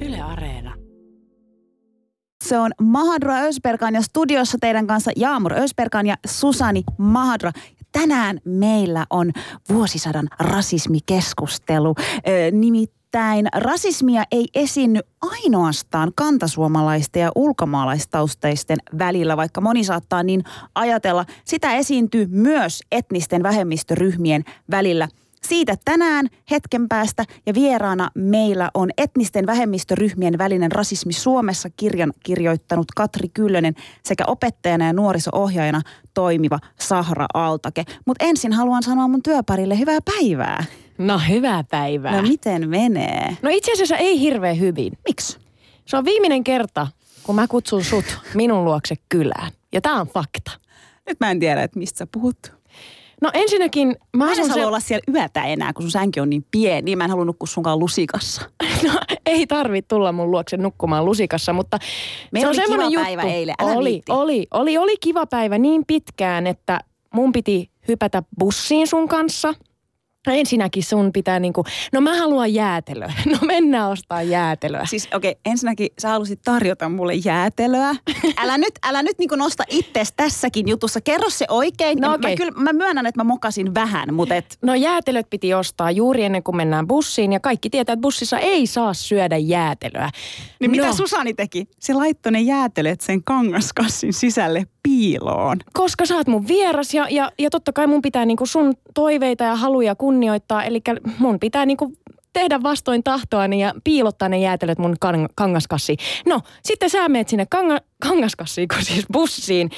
Yle Areena. Se on Mahadra Ösperkan ja studiossa teidän kanssa Jaamur Ösperkan ja Susani Mahadra. Tänään meillä on vuosisadan rasismikeskustelu. Ö, nimittäin rasismia ei esiinny ainoastaan kantasuomalaisten ja ulkomaalaistaustaisten välillä, vaikka moni saattaa niin ajatella. Sitä esiintyy myös etnisten vähemmistöryhmien välillä – siitä tänään hetken päästä ja vieraana meillä on etnisten vähemmistöryhmien välinen rasismi Suomessa kirjan kirjoittanut Katri Kyllönen sekä opettajana ja nuoriso-ohjaajana toimiva Sahra Altake. Mutta ensin haluan sanoa mun työparille hyvää päivää. No hyvää päivää. No miten menee? No itse asiassa ei hirveän hyvin. Miksi? Se on viimeinen kerta, kun mä kutsun sut minun luokse kylään. Ja tää on fakta. Nyt mä en tiedä, että mistä sä puhut. No ensinnäkin mä Mä en halua se... olla siellä yötä enää, kun sun sänki on niin pieni. Niin mä en halua nukkua sunkaan lusikassa. No, ei tarvitse tulla mun luokse nukkumaan lusikassa, mutta Meillä se on oli kiva semmoinen päivä juttu. eilen, älä oli, viitti. oli, oli, oli kiva päivä niin pitkään, että mun piti hypätä bussiin sun kanssa. Ensinnäkin sun pitää niinku, no mä haluan jäätelöä. No mennään ostaa jäätelöä. Siis okei, okay, ensinnäkin sä halusit tarjota mulle jäätelöä. Älä nyt, älä nyt niinku nosta ittees tässäkin jutussa. Kerro se oikein. No okei. mä, kyllä, mä myönnän, että mä mokasin vähän, mutta et, No jäätelöt piti ostaa juuri ennen kuin mennään bussiin ja kaikki tietää, että bussissa ei saa syödä jäätelöä. niin mitä no, Susani teki? Se laittoi ne jäätelöt sen kangaskassin sisälle piiloon. koska sä oot mun vieras ja, ja, ja totta kai mun pitää niinku sun toiveita ja haluja kunnioittaa. Eli mun pitää niinku tehdä vastoin tahtoani ja piilottaa ne jäätelöt mun kan, kangaskassiin. No, sitten sä meet sinne kanga, kangaskassiin, kun siis bussiin,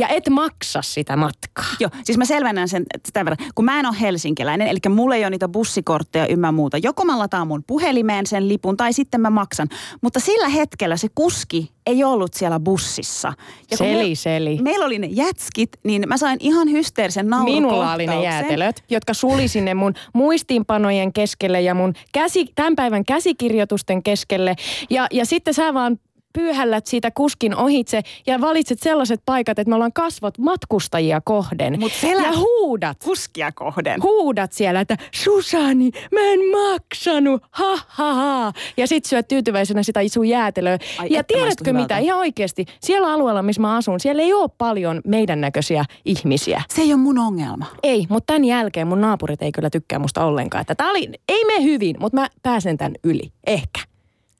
ja et maksa sitä matkaa. Joo, siis mä selvennän sen tämän verran. Kun mä en ole helsinkiläinen, eli mulla ei ole niitä bussikortteja ymmä muuta. Joko mä lataan mun puhelimeen sen lipun tai sitten mä maksan. Mutta sillä hetkellä se kuski ei ollut siellä bussissa. Ja Seli, me- seli. Meillä oli ne jätskit, niin mä sain ihan hysteerisen Minulla oli ne jäätelöt, jotka suli sinne mun muistiinpanojen keskelle ja mun käsi, tämän päivän käsikirjoitusten keskelle. Ja, ja sitten sä vaan pyyhällät siitä kuskin ohitse ja valitset sellaiset paikat, että me ollaan kasvot matkustajia kohden. Mut selä- ja huudat. Kuskia kohden. Huudat siellä, että Susani, mä en maksanut, ha ha ha. Ja sit syöt tyytyväisenä sitä sun jäätelöä. Ai ja tiedätkö mitä, ihan oikeasti, siellä alueella, missä mä asun, siellä ei ole paljon meidän näköisiä ihmisiä. Se ei ole mun ongelma. Ei, mutta tämän jälkeen mun naapurit ei kyllä tykkää musta ollenkaan. Että tää oli, ei me hyvin, mutta mä pääsen tämän yli. Ehkä.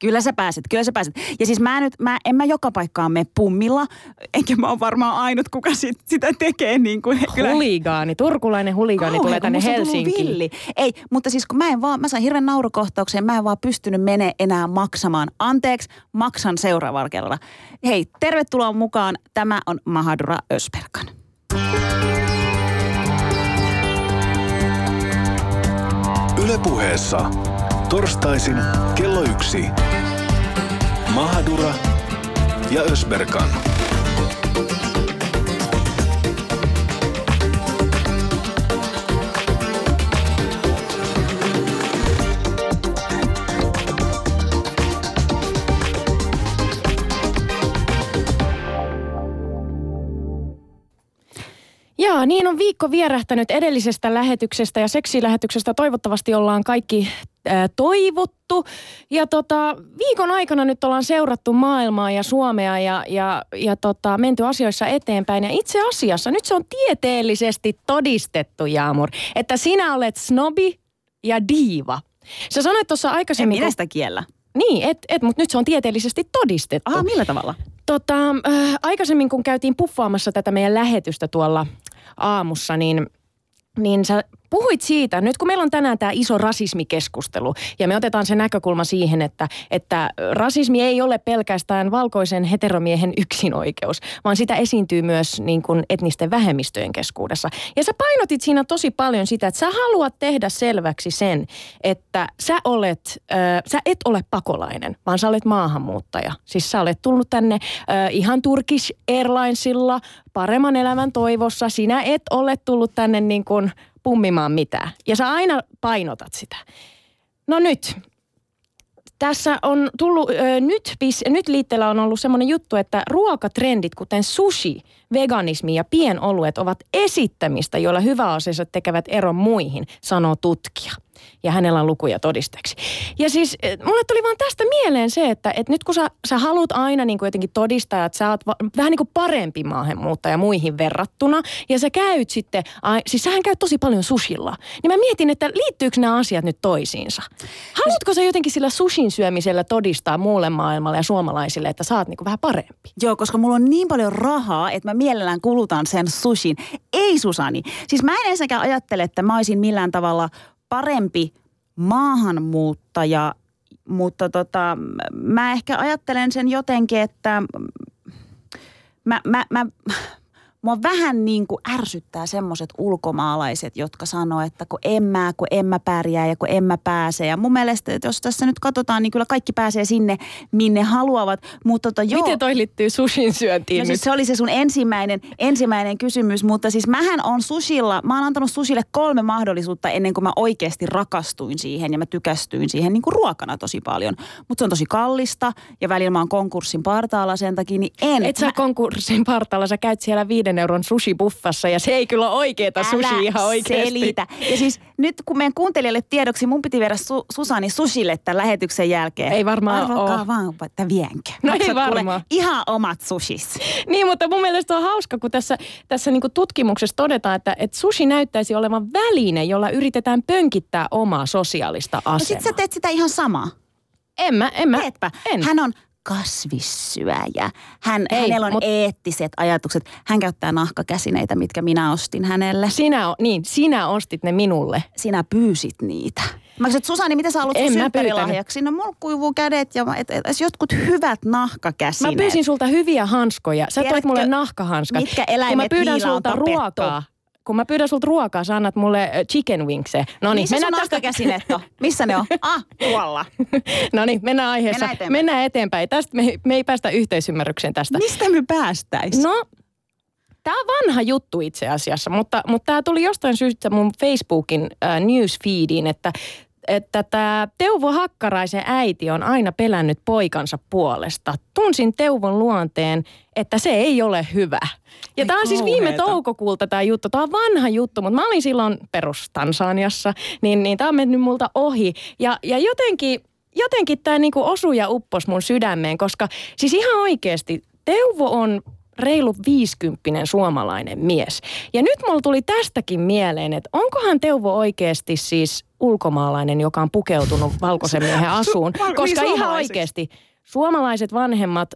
Kyllä sä pääset, kyllä sä pääset. Ja siis mä, nyt, mä en mä joka paikkaan mene pummilla, enkä mä oon varmaan ainut, kuka sit, sitä tekee. Niin kuin, Huligaani, turkulainen huligaani Kauhea, tulee tänne Helsinkiin. Villi. Ei, mutta siis kun mä en vaan, mä sain hirveän naurukohtauksen, mä en vaan pystynyt mene enää maksamaan. Anteeksi, maksan seuraavalla kerralla. Hei, tervetuloa mukaan. Tämä on Mahadura Ösperkan. Ylepuheessa torstaisin kello yksi. Mahadura ja Ösberkan. Jaa, niin on viikko vierähtänyt edellisestä lähetyksestä ja seksilähetyksestä. Toivottavasti ollaan kaikki toivottu. Ja tota, viikon aikana nyt ollaan seurattu maailmaa ja Suomea ja, ja, ja tota, menty asioissa eteenpäin. Ja itse asiassa nyt se on tieteellisesti todistettu, Jaamur, että sinä olet snobi ja diiva. Sä sanoit tuossa En aikaisemmin... minä kun- sitä kiellä. Niin, et, et, mutta nyt se on tieteellisesti todistettu. Aha, millä tavalla? Tota, äh, aikaisemmin kun käytiin puffaamassa tätä meidän lähetystä tuolla aamussa, niin, niin sä puhuit siitä, nyt kun meillä on tänään tämä iso rasismikeskustelu, ja me otetaan se näkökulma siihen, että, että rasismi ei ole pelkästään valkoisen heteromiehen yksinoikeus, vaan sitä esiintyy myös niin kuin etnisten vähemmistöjen keskuudessa. Ja sä painotit siinä tosi paljon sitä, että sä haluat tehdä selväksi sen, että sä olet, äh, sä et ole pakolainen, vaan sä olet maahanmuuttaja. Siis sä olet tullut tänne äh, ihan Turkish Airlinesilla paremman elämän toivossa. Sinä et ole tullut tänne niin kuin pummimaan mitään. Ja sä aina painotat sitä. No nyt, tässä on tullut, ö, nyt, nyt liitteellä on ollut semmoinen juttu, että ruokatrendit, kuten sushi, veganismi ja pienoluet ovat esittämistä, joilla hyväosaiset tekevät eron muihin, sanoo tutkija. Ja hänellä on lukuja todisteeksi. Ja siis eh, mulle tuli vaan tästä mieleen se, että, että nyt kun sä, sä haluat aina niin kuin jotenkin todistaa, että sä oot va- vähän niin kuin parempi maahanmuuttaja muihin verrattuna, ja sä käyt sitten, ai, siis sähän käyt tosi paljon sushilla, niin mä mietin, että liittyykö nämä asiat nyt toisiinsa? Haluatko sä jotenkin sillä sushin syömisellä todistaa muulle maailmalle ja suomalaisille, että sä oot niin kuin vähän parempi? Joo, koska mulla on niin paljon rahaa, että mä mielellään kulutan sen sushin. Ei Susani. Siis mä en ensinnäkään ajattele, että mä olisin millään tavalla parempi maahanmuuttaja, mutta tota, mä ehkä ajattelen sen jotenkin, että mä, mä, mä, mua vähän niin kuin ärsyttää semmoiset ulkomaalaiset, jotka sanoo, että kun en mä, kun en mä pärjää ja kun en mä pääse. Ja mun mielestä, että jos tässä nyt katsotaan, niin kyllä kaikki pääsee sinne, minne haluavat. Mutta tota, joo, Miten toi liittyy sushin syöntiin No nyt? siis se oli se sun ensimmäinen, ensimmäinen kysymys, mutta siis mähän on sushilla, mä oon antanut sushille kolme mahdollisuutta ennen kuin mä oikeasti rakastuin siihen ja mä tykästyin siihen niin kuin ruokana tosi paljon. Mutta se on tosi kallista ja välillä mä oon konkurssin partaalla sen takia, niin en. Et sä konkurssin partaalla, sä käyt siellä viiden euron sushi-buffassa ja se ei kyllä ole oikeeta sushi ihan oikeasti. selitä. Ja siis nyt kun meidän kuuntelijalle tiedoksi, mun piti viedä su- Susani sushille tämän lähetyksen jälkeen. Ei varmaan oo. vaan, että vienkö. No ei Maksat kuule varmaan. ihan omat sushis. Niin, mutta mun mielestä on hauska, kun tässä, tässä niinku tutkimuksessa todetaan, että, että sushi näyttäisi olevan väline, jolla yritetään pönkittää omaa sosiaalista No asemaa. sit sä teet sitä ihan samaa. En mä, en mä. Teetpä. En. Hän on kasvissyöjä. Hän, Ei, hänellä on mut- eettiset ajatukset. Hän käyttää nahkakäsineitä, mitkä minä ostin hänelle. Sinä, niin, sinä ostit ne minulle. Sinä pyysit niitä. Mä kysyin, Susani, mitä sä haluat En sun mä synttärilahjaksi? No mulla kuivuu kädet ja et, et, et, jotkut hyvät Mä nahkakäsineet. pyysin sulta hyviä hanskoja. Sä toit Tiedätkö, mulle nahkahanskat. mitkä Kun mä eläimet pyydän sulta tapettu? ruokaa, kun mä pyydän sulta ruokaa, sä annat mulle äh, chicken wingse. No niin, sun mennään tästä nahkakäsineet on? Missä ne on? Ah, tuolla. No niin, mennään aiheessa. Mennään eteenpäin. Mennään eteenpäin. Tästä me, me ei päästä yhteisymmärrykseen tästä. Mistä me päästäis? No, tämä on vanha juttu itse asiassa, mutta, mutta tämä tuli jostain syystä mun Facebookin äh, newsfeediin, että että tämä Teuvo Hakkaraisen äiti on aina pelännyt poikansa puolesta. Tunsin Teuvon luonteen, että se ei ole hyvä. Ja tämä on siis viime toukokuulta tämä juttu. Tämä on vanha juttu, mutta mä olin silloin perus Tansaniassa, niin, niin tämä on mennyt multa ohi. Ja, ja jotenkin, jotenkin tämä niinku osui ja uppos mun sydämeen, koska siis ihan oikeasti Teuvo on reilu viisikymppinen suomalainen mies. Ja nyt mulla tuli tästäkin mieleen, että onkohan Teuvo oikeasti siis ulkomaalainen, joka on pukeutunut valkoisen miehen asuun. Val- niin Koska ihan suomalaiseksi. oikeasti suomalaiset vanhemmat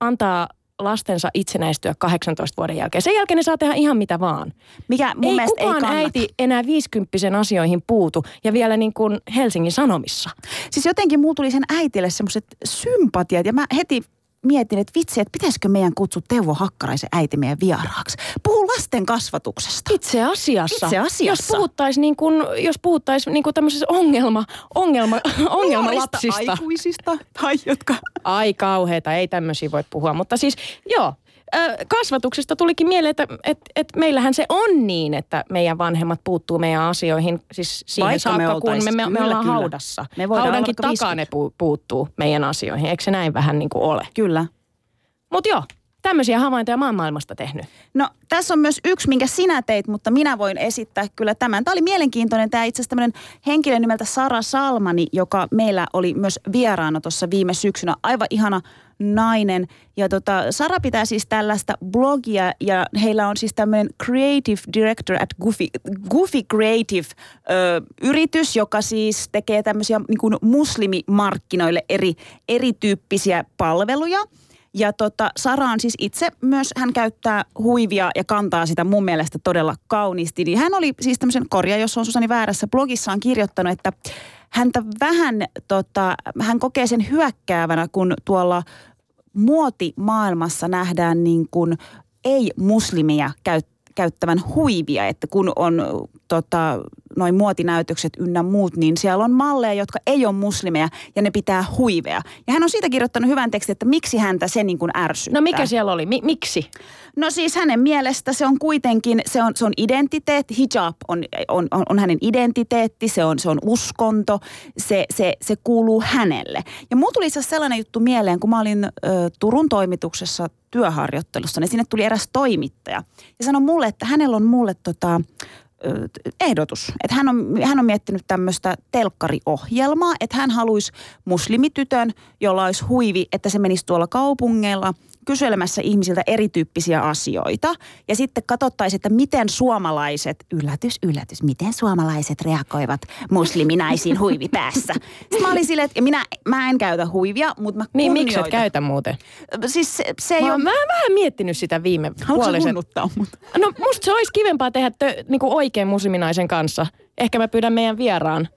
antaa lastensa itsenäistyä 18 vuoden jälkeen. Sen jälkeen ne saa tehdä ihan mitä vaan. Mikä mun ei mielestä ei kukaan kannata. äiti enää 50 asioihin puutu ja vielä niin kuin Helsingin Sanomissa. Siis jotenkin mulla tuli sen äitille semmoiset sympatiat ja mä heti mietin, että vitsi, että pitäisikö meidän kutsua Teuvo Hakkaraisen äiti meidän vieraaksi. Puhuu lasten kasvatuksesta. Itse asiassa. Itse asiassa. Jos puhuttaisiin niin kuin, jos puhuttaisiin niin kuin tämmöisessä ongelma, ongelma, ongelmalapsista. Nuorista aikuisista tai jotka... Ai kauheeta, ei tämmöisiä voi puhua. Mutta siis joo, kasvatuksesta tulikin mieleen, että et, et meillähän se on niin, että meidän vanhemmat puuttuu meidän asioihin siis siihen Vaikka me saakka, kun me, oltais- me, me kyllä, ollaan kyllä. haudassa. Me Haudankin takaa ne pu, puuttuu meidän asioihin. Eikö se näin vähän niin kuin ole? Kyllä. Mutta joo, tämmöisiä havaintoja oon maailmasta tehnyt. No tässä on myös yksi, minkä sinä teit, mutta minä voin esittää kyllä tämän. Tämä oli mielenkiintoinen. Tämä itse asiassa tämmöinen henkilö nimeltä Sara Salmani, joka meillä oli myös vieraana tuossa viime syksynä. Aivan ihana nainen. Ja tota, Sara pitää siis tällaista blogia ja heillä on siis tämmöinen creative director at Goofy, Goofy Creative ö, yritys, joka siis tekee tämmöisiä niin kuin muslimimarkkinoille eri, erityyppisiä palveluja. Ja tota, Sara on siis itse myös, hän käyttää huivia ja kantaa sitä mun mielestä todella kauniisti. Niin hän oli siis tämmöisen, korja jos on Susani väärässä, blogissaan kirjoittanut, että häntä vähän, tota, hän kokee sen hyökkäävänä, kun tuolla muotimaailmassa nähdään niin kuin ei-muslimia käyt, käyttävän huivia, että kun on tota, noin muotinäytökset ynnä muut, niin siellä on malleja, jotka ei ole muslimeja ja ne pitää huiveja. Ja hän on siitä kirjoittanut hyvän tekstin, että miksi häntä se niin kuin ärsyttää. No mikä siellä oli? Mi- miksi? No siis hänen mielestä se on kuitenkin, se on, se on identiteetti, hijab on, on, on, on hänen identiteetti, se on, se on uskonto, se, se, se kuuluu hänelle. Ja mulla tuli itse sellainen juttu mieleen, kun mä olin ö, Turun toimituksessa työharjoittelussa, niin sinne tuli eräs toimittaja. Ja sanoi mulle, että hänellä on mulle tota, ehdotus. Että hän on, hän on miettinyt tämmöistä telkkariohjelmaa, että hän haluaisi muslimitytön, jolla olisi huivi, että se menisi tuolla kaupungeilla kyselemässä ihmisiltä erityyppisiä asioita. Ja sitten katsottaisiin, että miten suomalaiset, yllätys, yllätys, miten suomalaiset reagoivat musliminaisiin huivi päässä. Sitten mä olin silleen, että minä, mä en käytä huivia, mutta mä Niin, miksi et käytä muuten? Siis se, se ei Mä ole... oon vähän, miettinyt sitä viime puolisen. mut? No musta se olisi kivempaa tehdä tö, niinku oikein musliminaisen kanssa. Ehkä mä pyydän meidän vieraan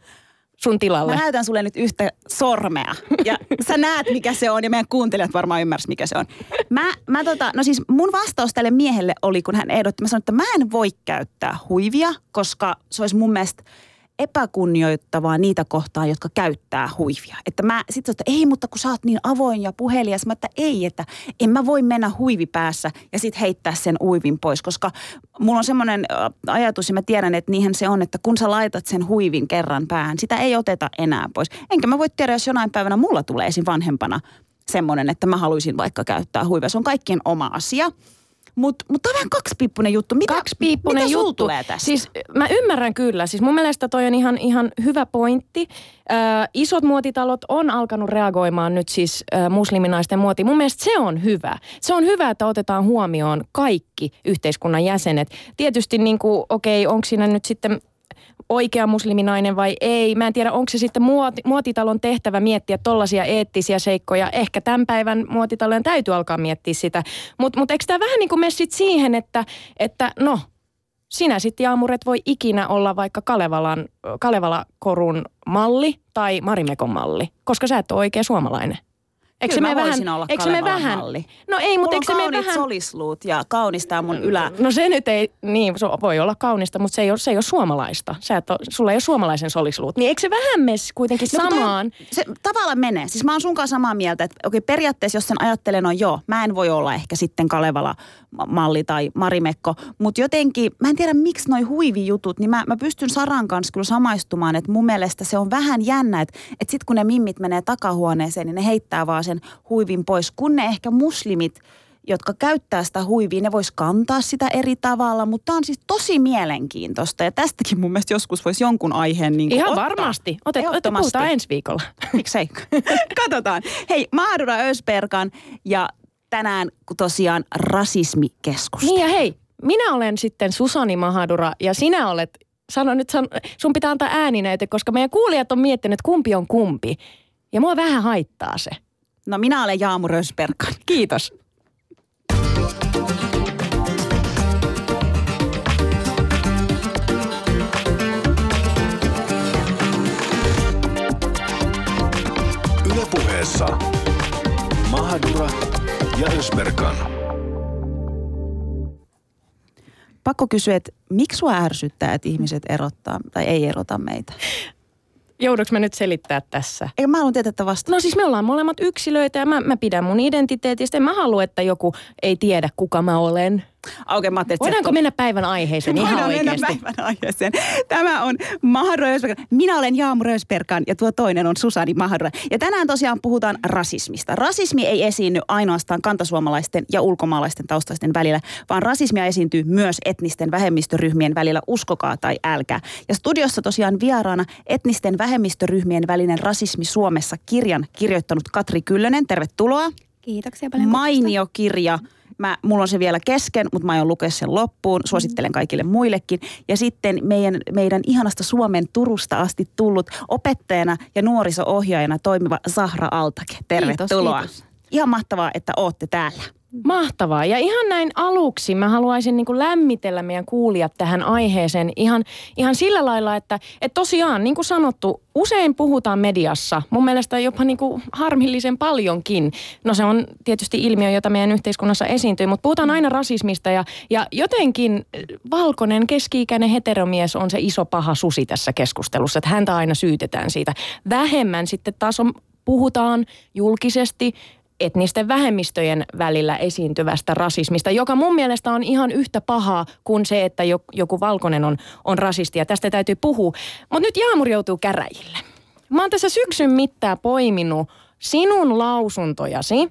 sun tilalle. Mä näytän sulle nyt yhtä sormea ja sä näet mikä se on ja meidän kuuntelijat varmaan ymmärs mikä se on. Mä, mä tota, no siis mun vastaus tälle miehelle oli, kun hän ehdotti, mä sanoin, että mä en voi käyttää huivia, koska se olisi mun mielestä epäkunnioittavaa niitä kohtaan, jotka käyttää huivia. Että mä sit sanoin, että ei, mutta kun sä oot niin avoin ja puhelias, mä että ei, että en mä voi mennä huivi päässä ja sit heittää sen uivin pois, koska mulla on semmoinen äh, ajatus ja mä tiedän, että niinhän se on, että kun sä laitat sen huivin kerran päähän, sitä ei oteta enää pois. Enkä mä voi tiedä, jos jonain päivänä mulla tulee esim. vanhempana semmoinen, että mä haluaisin vaikka käyttää huivia. Se on kaikkien oma asia. Mutta mut tämä on vähän kaksipiippunen juttu. Mitä, Kaksipiippunen mitä juttu. tulee tästä? Siis mä ymmärrän kyllä. Siis mun mielestä toi on ihan, ihan hyvä pointti. Ö, isot muotitalot on alkanut reagoimaan nyt siis ö, musliminaisten muotiin. Mun mielestä se on hyvä. Se on hyvä, että otetaan huomioon kaikki yhteiskunnan jäsenet. Tietysti niin kuin, okei, onko siinä nyt sitten oikea musliminainen vai ei. Mä en tiedä, onko se sitten muoti, muotitalon tehtävä miettiä tollaisia eettisiä seikkoja. Ehkä tämän päivän muotitalojen täytyy alkaa miettiä sitä. Mutta mut eikö tämä vähän niin kuin mene sit siihen, että, että no, sinä sitten Jaamuret voi ikinä olla vaikka Kalevalan, Kalevala-korun malli tai Marimekon malli, koska sä et ole oikea suomalainen. Eikö Kyllä se mä voisin olla eikö Kalevalan vähän, malli. No ei, mutta eikö se kauniit vähän... solisluut ja kaunistaa mun ylä... No se nyt ei, niin se voi olla kaunista, mutta se ei ole, se ei ole suomalaista. Sä et ole, sulla ei ole suomalaisen solisluut. Niin eikö se vähän mene kuitenkin No, kun toi- samaan? Se tavallaan menee. Siis mä oon sunkaan samaa mieltä, että okei, periaatteessa jos sen ajattelen on joo, mä en voi olla ehkä sitten Kalevala-malli tai Marimekko, mutta jotenkin, mä en tiedä miksi noi huivijutut, niin mä, mä pystyn Saran kanssa kyllä samaistumaan, että mun mielestä se on vähän jännä, että, että sit kun ne mimmit menee takahuoneeseen, niin ne heittää vaan sen huivin pois, kun ne ehkä muslimit jotka käyttää sitä huivia, ne vois kantaa sitä eri tavalla, mutta tämä on siis tosi mielenkiintoista ja tästäkin mun mielestä joskus voisi jonkun aiheen niin Ihan ottaa. varmasti. Otet, otet, puhutaan ensi viikolla. Miksei? Katsotaan. Hei, Mahdura Ösperkan ja tänään tosiaan rasismikeskustelu. Niin ja hei, minä olen sitten Susani Mahadura ja sinä olet, sano nyt, san, sun pitää antaa ääninäyte, koska meidän kuulijat on miettinyt, kumpi on kumpi. Ja mua vähän haittaa se. No minä olen Jaamu Rösperkan. Kiitos. Ylepuheessa Mahadura ja Ösberkan. Pakko kysyä, että miksi sua ärsyttää, että ihmiset erottaa tai ei erota meitä? Joudunko mä nyt selittää tässä? Eikö mä haluan tietää, että vasta. No siis me ollaan molemmat yksilöitä ja mä, mä pidän mun identiteetistä. En mä halua, että joku ei tiedä, kuka mä olen. Okei, mä ajattelin, Voidaanko mennä päivän aiheeseen ihan Voidaan mennä oikeasti? päivän aiheeseen. Tämä on Mahadura Rösperkan. Minä olen Jaamu Rösperkan ja tuo toinen on Susani Mahadura. Ja tänään tosiaan puhutaan rasismista. Rasismi ei esiinny ainoastaan kantasuomalaisten ja ulkomaalaisten taustaisten välillä, vaan rasismia esiintyy myös etnisten vähemmistöryhmien välillä, uskokaa tai älkää. Ja studiossa tosiaan vieraana etnisten vähemmistöryhmien välinen rasismi Suomessa kirjan kirjoittanut Katri Kyllönen. Tervetuloa. Kiitoksia paljon. Mainio kirja. Mä, mulla on se vielä kesken, mutta mä aion lukea sen loppuun. Suosittelen kaikille muillekin. Ja sitten meidän, meidän ihanasta Suomen Turusta asti tullut opettajana ja nuoriso-ohjaajana toimiva Zahra Altake. Tervetuloa. kiitos. Ihan mahtavaa, että ootte täällä. Mahtavaa. Ja ihan näin aluksi mä haluaisin niin kuin lämmitellä meidän kuulijat tähän aiheeseen ihan, ihan sillä lailla, että, että tosiaan niin kuin sanottu, usein puhutaan mediassa, mun mielestä jopa niin kuin harmillisen paljonkin. No se on tietysti ilmiö, jota meidän yhteiskunnassa esiintyy, mutta puhutaan aina rasismista ja, ja jotenkin eh, valkoinen keski-ikäinen heteromies on se iso paha susi tässä keskustelussa, että häntä aina syytetään siitä. Vähemmän sitten taas on, puhutaan julkisesti etnisten vähemmistöjen välillä esiintyvästä rasismista, joka mun mielestä on ihan yhtä pahaa kuin se, että jo- joku valkoinen on, on rasisti ja tästä täytyy puhua. Mutta nyt Jaamur joutuu käräjille. Mä oon tässä syksyn mittaan poiminut sinun lausuntojasi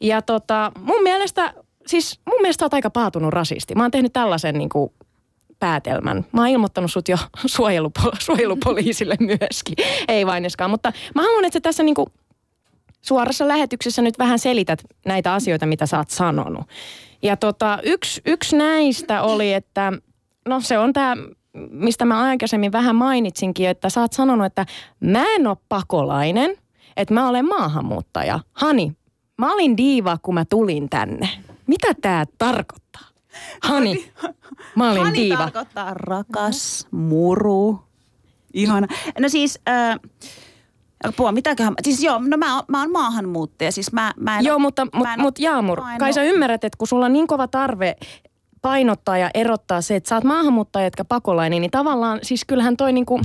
ja tota, mun mielestä, siis mun mielestä oot aika paatunut rasisti. Mä oon tehnyt tällaisen niin kuin päätelmän. Mä oon ilmoittanut sut jo suojelupo- suojelupoliisille myöskin. Ei vaineskaan, mutta mä haluan, että sä tässä niinku suorassa lähetyksessä nyt vähän selität näitä asioita, mitä sä oot sanonut. Ja tota, yksi, yksi näistä oli, että no se on tämä, mistä mä aikaisemmin vähän mainitsinkin, että sä oot sanonut, että mä en ole pakolainen, että mä olen maahanmuuttaja. Hani, mä olin diiva, kun mä tulin tänne. Mitä tämä tarkoittaa? Hani, mä olin Hani diiva. tarkoittaa rakas, muru. Ihana. No siis, äh, apua, mitäköhän, siis joo, no mä, oon- mä oon maahanmuuttaja, siis mä, mä en Joo, mutta mut, mä en mut Jaamur, mä en kai sä ymmärrät, että kun sulla on niin kova tarve painottaa ja erottaa se, että sä oot maahanmuuttaja, etkä pakolainen, niin tavallaan siis kyllähän toi niinku,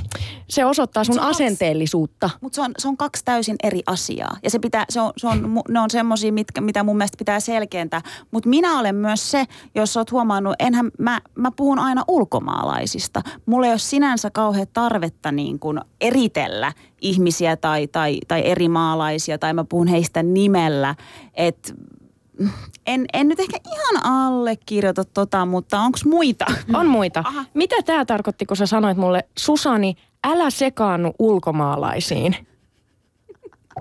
se osoittaa sun Se asenteellisuutta. Mutta se on, se on kaksi täysin eri asiaa. Ja se pitää, se on, se on, ne on semmoisia, mitkä, mitä mun mielestä pitää selkeentää. Mutta minä olen myös se, jos oot huomannut, enhän mä, mä puhun aina ulkomaalaisista. Mulla ei ole sinänsä kauhean tarvetta niin kuin eritellä ihmisiä tai, tai, tai eri maalaisia, tai mä puhun heistä nimellä. Et en, en nyt ehkä ihan allekirjoita tota, mutta onko muita? On muita. Aha. Mitä tämä tarkoitti, kun sä sanoit mulle, Susani, älä sekaannu ulkomaalaisiin?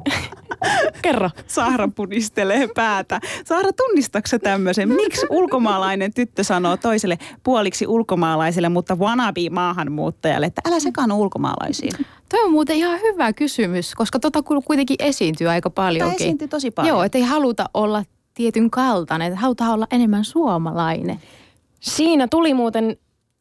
Kerro. Saara pudistelee päätä. Saara, tunnistatko tämmöisen? Miksi ulkomaalainen tyttö sanoo toiselle puoliksi ulkomaalaiselle, mutta wannabe maahanmuuttajalle, että älä sekaannu ulkomaalaisiin? Toi on muuten ihan hyvä kysymys, koska tota kuitenkin esiintyy aika Tämä paljonkin. esiintyy tosi paljon. Joo, että ei haluta olla tietyn kaltainen, että halutaan olla enemmän suomalainen. Siinä tuli muuten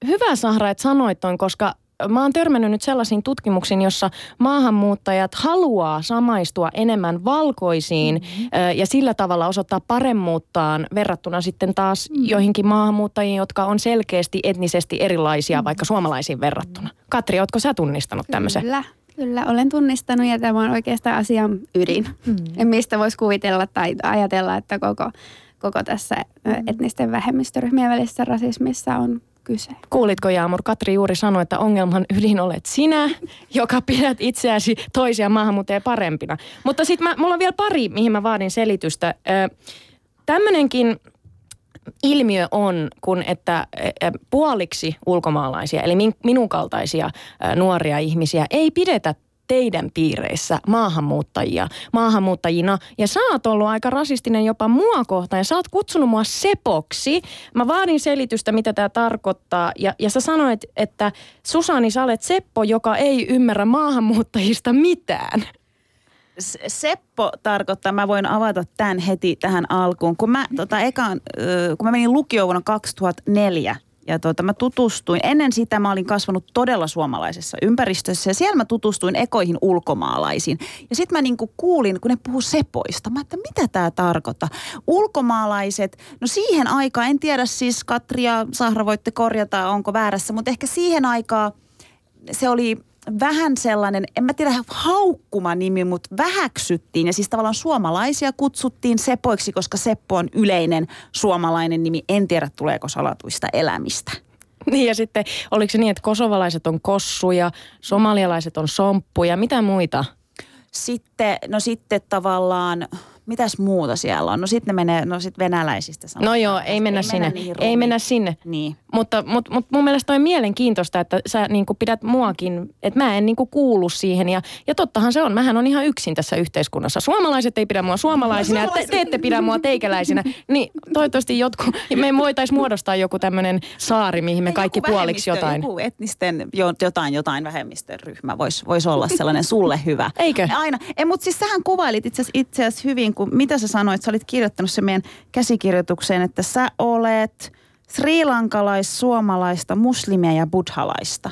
hyvä Sahra, että sanoit ton, koska mä oon törmännyt nyt sellaisiin tutkimuksiin, jossa maahanmuuttajat haluaa samaistua enemmän valkoisiin mm-hmm. ja sillä tavalla osoittaa paremmuuttaan verrattuna sitten taas mm-hmm. joihinkin maahanmuuttajiin, jotka on selkeästi etnisesti erilaisia mm-hmm. vaikka suomalaisiin verrattuna. Katri, ootko sä tunnistanut tämmöisen? Kyllä, kyllä olen tunnistanut ja tämä on oikeastaan asian ydin. Mm. Mistä voisi kuvitella tai ajatella, että koko, koko tässä ö, etnisten vähemmistöryhmien välisessä rasismissa on kyse. Kuulitko Jaamur? Katri juuri sanoi, että ongelman ydin olet sinä, joka pidät itseäsi toisia maahanmuuttajia parempina. Mutta sitten mulla on vielä pari, mihin mä vaadin selitystä. Tämmöinenkin ilmiö on, kun että ö, ö, puoliksi ulkomaalaisia, eli min- minun kaltaisia nuoria ihmisiä ei pidetä teidän piireissä maahanmuuttajia, maahanmuuttajina. Ja sä oot ollut aika rasistinen jopa mua kohtaan ja sä oot kutsunut mua sepoksi. Mä vaadin selitystä, mitä tämä tarkoittaa. Ja, ja sä sanoit, että Susani, sä olet Seppo, joka ei ymmärrä maahanmuuttajista mitään. Seppo tarkoittaa, mä voin avata tämän heti tähän alkuun. Kun mä, tota, ekaan, kun mä menin lukioon vuonna 2004 ja tota, mä tutustuin, ennen sitä mä olin kasvanut todella suomalaisessa ympäristössä ja siellä mä tutustuin ekoihin ulkomaalaisiin. Ja sitten mä niinku kuulin, kun ne puhuu sepoista, mä että mitä tämä tarkoittaa. Ulkomaalaiset, no siihen aikaan, en tiedä siis Katri ja Sahra voitte korjata, onko väärässä, mutta ehkä siihen aikaan se oli vähän sellainen, en mä tiedä haukkuma nimi, mutta vähäksyttiin. Ja siis tavallaan suomalaisia kutsuttiin sepoiksi, koska Seppo on yleinen suomalainen nimi. En tiedä, tuleeko salatuista elämistä. Niin ja sitten oliko se niin, että kosovalaiset on kossuja, somalialaiset on somppuja, mitä muita? Sitten, no sitten tavallaan, mitäs muuta siellä on? No sitten ne menee, no sitten venäläisistä sanotaan. No joo, ei mennä sinne. niihin Ei mennä sinne. Niin. Mutta, mutta, mutta mun mielestä on mielenkiintoista, että sä niin pidät muakin, että mä en niin kuulu siihen. Ja, ja tottahan se on, mähän on ihan yksin tässä yhteiskunnassa. Suomalaiset ei pidä mua suomalaisina ja te, te ette pidä mua teikäläisinä. Niin toivottavasti jotkut, me voitaisiin muodostaa joku tämmöinen saari, mihin me Ei, kaikki joku puoliksi jotain. Joku etnisten, jo, jotain, jotain vähemmistön ryhmä voisi vois olla sellainen sulle hyvä. Eikö? Aina. Ei, mutta siis sähän kuvailit itse asiassa, itse hyvin, kun mitä sä sanoit, sä olit kirjoittanut sen meidän käsikirjoitukseen, että sä olet srilankalais-suomalaista, muslimia ja buddhalaista.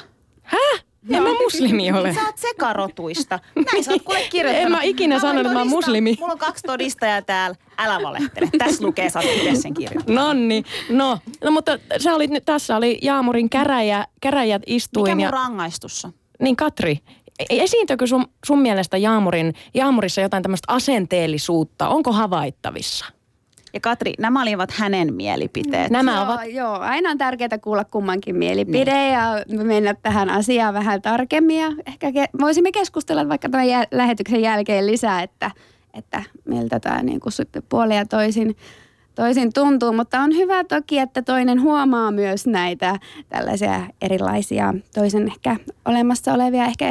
En mä muslimi ole. Sä oot sekarotuista. Näin sä oot kuule kirjoittanut. En mä ikinä sanonut, että mä oon muslimi. Mulla on kaksi todistajaa täällä. Älä valehtele. Tässä lukee, sä oot itse sen kirjoittanut. Nonni, no. no mutta sä olit nyt, tässä oli Jaamurin käräjä, käräjät Mikä istuin. mun ja, rangaistus on? Niin Katri, esiintyykö sun, sun mielestä Jaamurin, Jaamurissa jotain tämmöistä asenteellisuutta? Onko havaittavissa? Ja Katri, nämä olivat hänen mielipiteet. Nämä joo, ovat Joo, aina on tärkeää kuulla kummankin mielipide niin. ja mennä tähän asiaan vähän tarkemmin. Ja ehkä ke- voisimme keskustella vaikka tämän jäl- lähetyksen jälkeen lisää, että, että miltä tämä niin kuin sitten puoli ja toisin, toisin tuntuu, mutta on hyvä toki, että toinen huomaa myös näitä tällaisia erilaisia toisen ehkä olemassa olevia ehkä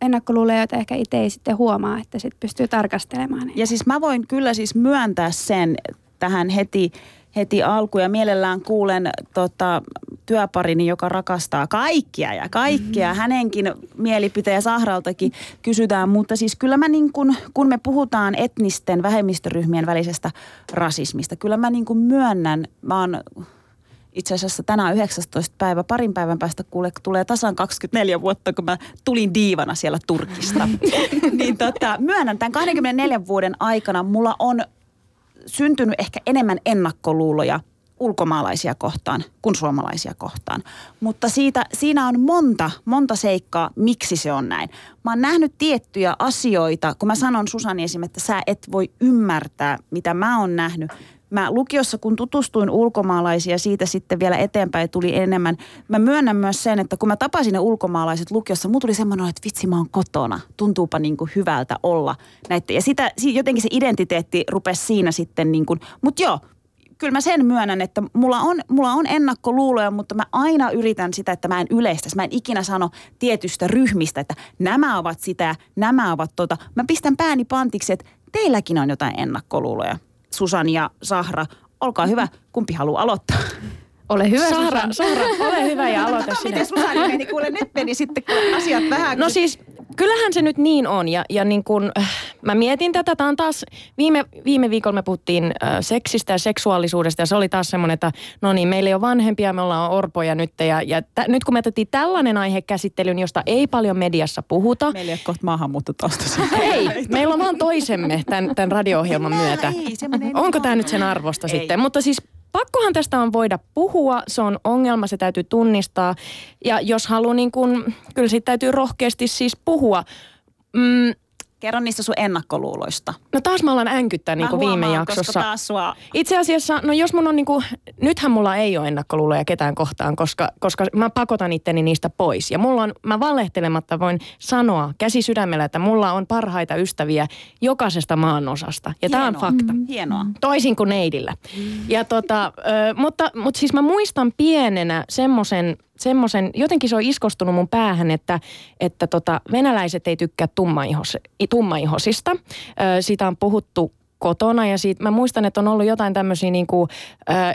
ennakkoluuloja, joita ehkä itse ei sitten huomaa, että sitten pystyy tarkastelemaan. Ja siis mä voin kyllä siis myöntää sen tähän heti, heti alkuun ja mielellään kuulen tota, työparini, joka rakastaa kaikkia ja kaikkea. Mm-hmm. Hänenkin mielipiteen Sahraltakin kysytään, mutta siis kyllä mä niin kun, kun me puhutaan etnisten vähemmistöryhmien välisestä rasismista, kyllä mä niin kuin myönnän, mä oon itse asiassa tänään 19. päivä, parin päivän päästä kuule, tulee tasan 24 vuotta, kun mä tulin diivana siellä Turkista. niin tota, myönnän, tämän 24 vuoden aikana mulla on syntynyt ehkä enemmän ennakkoluuloja ulkomaalaisia kohtaan kuin suomalaisia kohtaan. Mutta siitä, siinä on monta, monta seikkaa, miksi se on näin. Mä oon nähnyt tiettyjä asioita, kun mä sanon Susani esimerkiksi, että sä et voi ymmärtää, mitä mä oon nähnyt. Mä lukiossa, kun tutustuin ulkomaalaisia, siitä sitten vielä eteenpäin tuli enemmän. Mä myönnän myös sen, että kun mä tapasin ne ulkomaalaiset lukiossa, mulla tuli semmoinen, että vitsi mä oon kotona. Tuntuupa niin kuin hyvältä olla näitä. Ja sitä, jotenkin se identiteetti rupesi siinä sitten niin kuin, mutta joo, kyllä mä sen myönnän, että mulla on, mulla on ennakkoluuloja, mutta mä aina yritän sitä, että mä en yleistä. Mä en ikinä sano tietystä ryhmistä, että nämä ovat sitä, nämä ovat tota. Mä pistän pääni pantiksi, että teilläkin on jotain ennakkoluuloja. Susan ja Sahra, olkaa hyvä, kumpi haluaa aloittaa? Ole hyvä, Sahra, Sahra, ole hyvä ja aloita sinä. Miten Susani meni? Kuule, nyt meni sitten kun asiat vähän. No siis kyllähän se nyt niin on ja, ja niin kun, äh, mä mietin tätä, tämä on taas, viime, viime viikolla me puhuttiin äh, seksistä ja seksuaalisuudesta ja se oli taas semmoinen, että no niin, meillä ei ole vanhempia, me ollaan orpoja nyt ja, ja t- nyt kun me otettiin tällainen aihe käsittelyyn, josta ei paljon mediassa puhuta. Meillä ei ole kohta maahanmuuttotausta. Ei, meillä on vaan toisemme tämän, tämän radio-ohjelman myötä. Ei, Onko tämä nyt sen arvosta Ei. sitten? Mutta siis pakkohan tästä on voida puhua, se on ongelma, se täytyy tunnistaa. Ja jos haluaa niin kun, kyllä siitä täytyy rohkeasti siis puhua. Mm, Kerro niistä sun ennakkoluuloista. no taas mä alan änkyttää niin kuin viime jaksossa. Taas sua... Itse asiassa, no jos mun on niinku, nythän mulla ei ole ennakkoluuloja ketään kohtaan, koska, koska mä pakotan itteni niistä pois. Ja mulla on, mä valehtelematta voin sanoa käsi sydämellä, että mulla on parhaita ystäviä jokaisesta maanosasta. Ja tämä on fakta. Hienoa. Toisin kuin neidillä. Ja tota, ö, mutta, mutta siis mä muistan pienenä semmoisen, semmoisen, jotenkin se on iskostunut mun päähän, että, että tota, venäläiset ei tykkää tummaihos, tummaihosista. Ö, siitä on puhuttu kotona ja siitä, mä muistan, että on ollut jotain tämmöisiä niin kuin,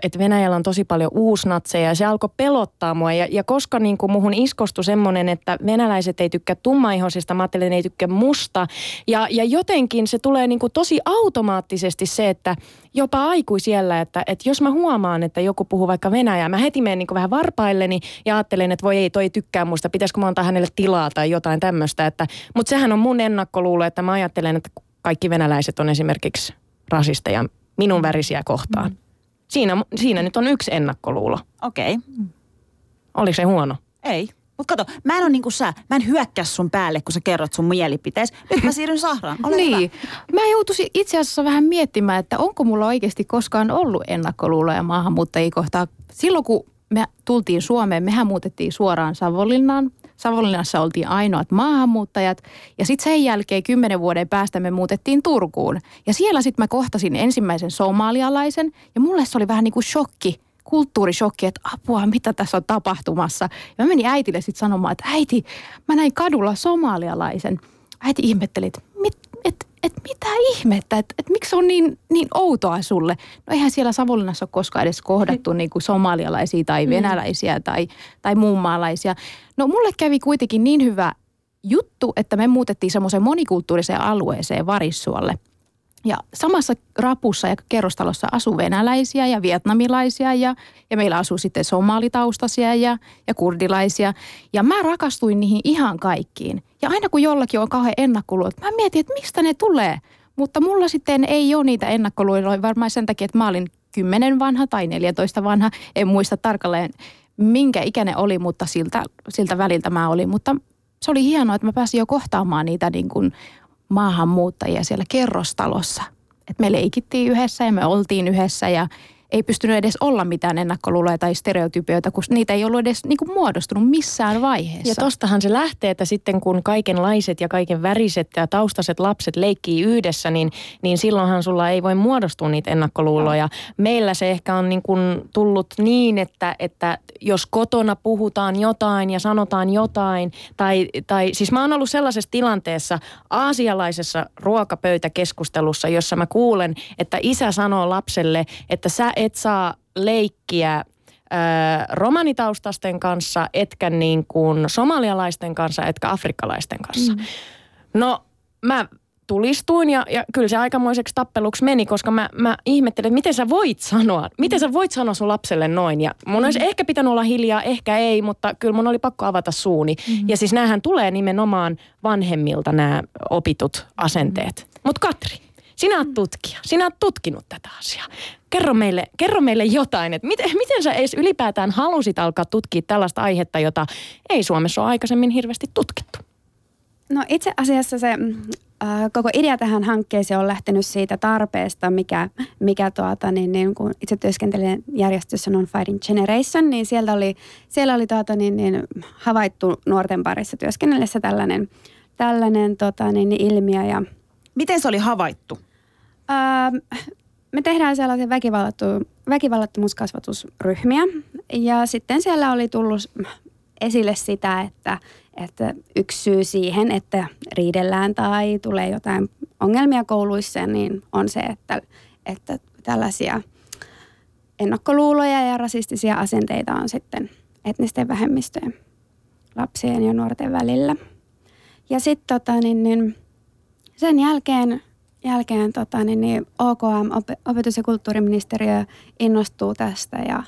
että Venäjällä on tosi paljon uusnatseja ja se alkoi pelottaa mua ja, ja koska niin kuin muhun iskostui semmoinen, että venäläiset ei tykkää tummaihosista, mä ajattelin, ei tykkää musta ja, ja jotenkin se tulee niin kuin tosi automaattisesti se, että jopa aikuisiellä, että, että jos mä huomaan, että joku puhuu vaikka venäjää, mä heti menen niin kuin vähän varpailleni ja ajattelen, että voi ei, toi ei tykkää musta, pitäisikö mä antaa hänelle tilaa tai jotain tämmöistä. Että, mutta sehän on mun ennakkoluulo, että mä ajattelen, että kaikki venäläiset on esimerkiksi rasisteja minun värisiä kohtaan. Siinä, siinä nyt on yksi ennakkoluulo. Okei. Okay. Oliko se huono? Ei. Mutta kato, mä en ole niin kuin sä. Mä en hyökkää sun päälle, kun sä kerrot sun mielipitees. Nyt mä siirryn Sahraan. Ole niin. hyvä. Mä joutuisin itse asiassa vähän miettimään, että onko mulla oikeasti koskaan ollut ennakkoluuloja maahanmuuttajia kohtaan. Silloin kun me tultiin Suomeen, mehän muutettiin suoraan Savonlinnaan. Savonlinnassa oltiin ainoat maahanmuuttajat. Ja sitten sen jälkeen kymmenen vuoden päästä me muutettiin Turkuun. Ja siellä sitten mä kohtasin ensimmäisen somalialaisen. Ja mulle se oli vähän niin kuin shokki, kulttuurishokki, että apua, mitä tässä on tapahtumassa. Ja mä menin äitille sitten sanomaan, että äiti, mä näin kadulla somalialaisen. Äiti ihmetteli, että mit, et, et mitä ihmettä, että et miksi se on niin, niin outoa sulle? No eihän siellä Savonlinnassa ole koskaan edes kohdattu niin kuin somalialaisia tai venäläisiä tai, tai muunmaalaisia. No mulle kävi kuitenkin niin hyvä juttu, että me muutettiin semmoiseen monikulttuuriseen alueeseen Varissuolle. Ja samassa rapussa ja kerrostalossa asuu venäläisiä ja vietnamilaisia ja, ja meillä asuu sitten somaalitaustaisia ja, ja kurdilaisia. Ja mä rakastuin niihin ihan kaikkiin. Ja aina kun jollakin on kauhean ennakkoluulot, mä mietin, että mistä ne tulee. Mutta mulla sitten ei ole niitä ennakkoluuloja varmaan sen takia, että mä olin 10 vanha tai 14 vanha. En muista tarkalleen minkä ikäinen oli, mutta siltä, siltä väliltä mä olin. Mutta se oli hienoa, että mä pääsin jo kohtaamaan niitä niin kuin maahanmuuttajia siellä kerrostalossa. Et me leikittiin yhdessä ja me oltiin yhdessä ja ei pystynyt edes olla mitään ennakkoluuloja tai stereotypioita, kun niitä ei ollut edes niin kuin muodostunut missään vaiheessa. Ja tostahan se lähtee, että sitten kun kaikenlaiset ja kaiken väriset ja taustaset lapset leikkii yhdessä, niin, niin silloinhan sulla ei voi muodostua niitä ennakkoluuloja. Meillä se ehkä on niin kuin tullut niin, että, että jos kotona puhutaan jotain ja sanotaan jotain, tai, tai siis mä oon ollut sellaisessa tilanteessa aasialaisessa ruokapöytäkeskustelussa, jossa mä kuulen, että isä sanoo lapselle, että sä et saa leikkiä romanitaustasten kanssa, etkä niin kuin somalialaisten kanssa, etkä afrikkalaisten kanssa. Mm. No mä tulistuin ja, ja kyllä se aikamoiseksi tappeluksi meni, koska mä, mä ihmettelin, että miten sä voit sanoa, miten sä voit sanoa sun lapselle noin. Ja mun olisi mm. ehkä pitänyt olla hiljaa, ehkä ei, mutta kyllä mun oli pakko avata suuni. Mm. Ja siis näähän tulee nimenomaan vanhemmilta nämä opitut asenteet. Mm. Mutta Katri, sinä oot tutkija, sinä oot tutkinut tätä asiaa. Kerro meille, kerro meille jotain, että miten, miten sä edes ylipäätään halusit alkaa tutkia tällaista aihetta, jota ei Suomessa ole aikaisemmin hirveästi tutkittu? No itse asiassa se äh, koko idea tähän hankkeeseen on lähtenyt siitä tarpeesta, mikä, mikä tuota, niin, niin, kun itse työskentelen järjestössä Non Fighting Generation, niin siellä oli, siellä oli tuota, niin, niin, havaittu nuorten parissa työskennellessä tällainen, tällainen tota, niin, ilmiö. Ja, Miten se oli havaittu? Äh, me tehdään sellaisia väkivallattu, väkivallattomuuskasvatusryhmiä ja sitten siellä oli tullut esille sitä, että, että yksi syy siihen, että riidellään tai tulee jotain ongelmia kouluissa, niin on se, että, että tällaisia ennakkoluuloja ja rasistisia asenteita on sitten etnisten vähemmistöjen lapsien ja nuorten välillä. Ja sitten tota, niin, niin, sen jälkeen, jälkeen tota, niin, niin OKM, opetus- ja kulttuuriministeriö innostuu tästä ja,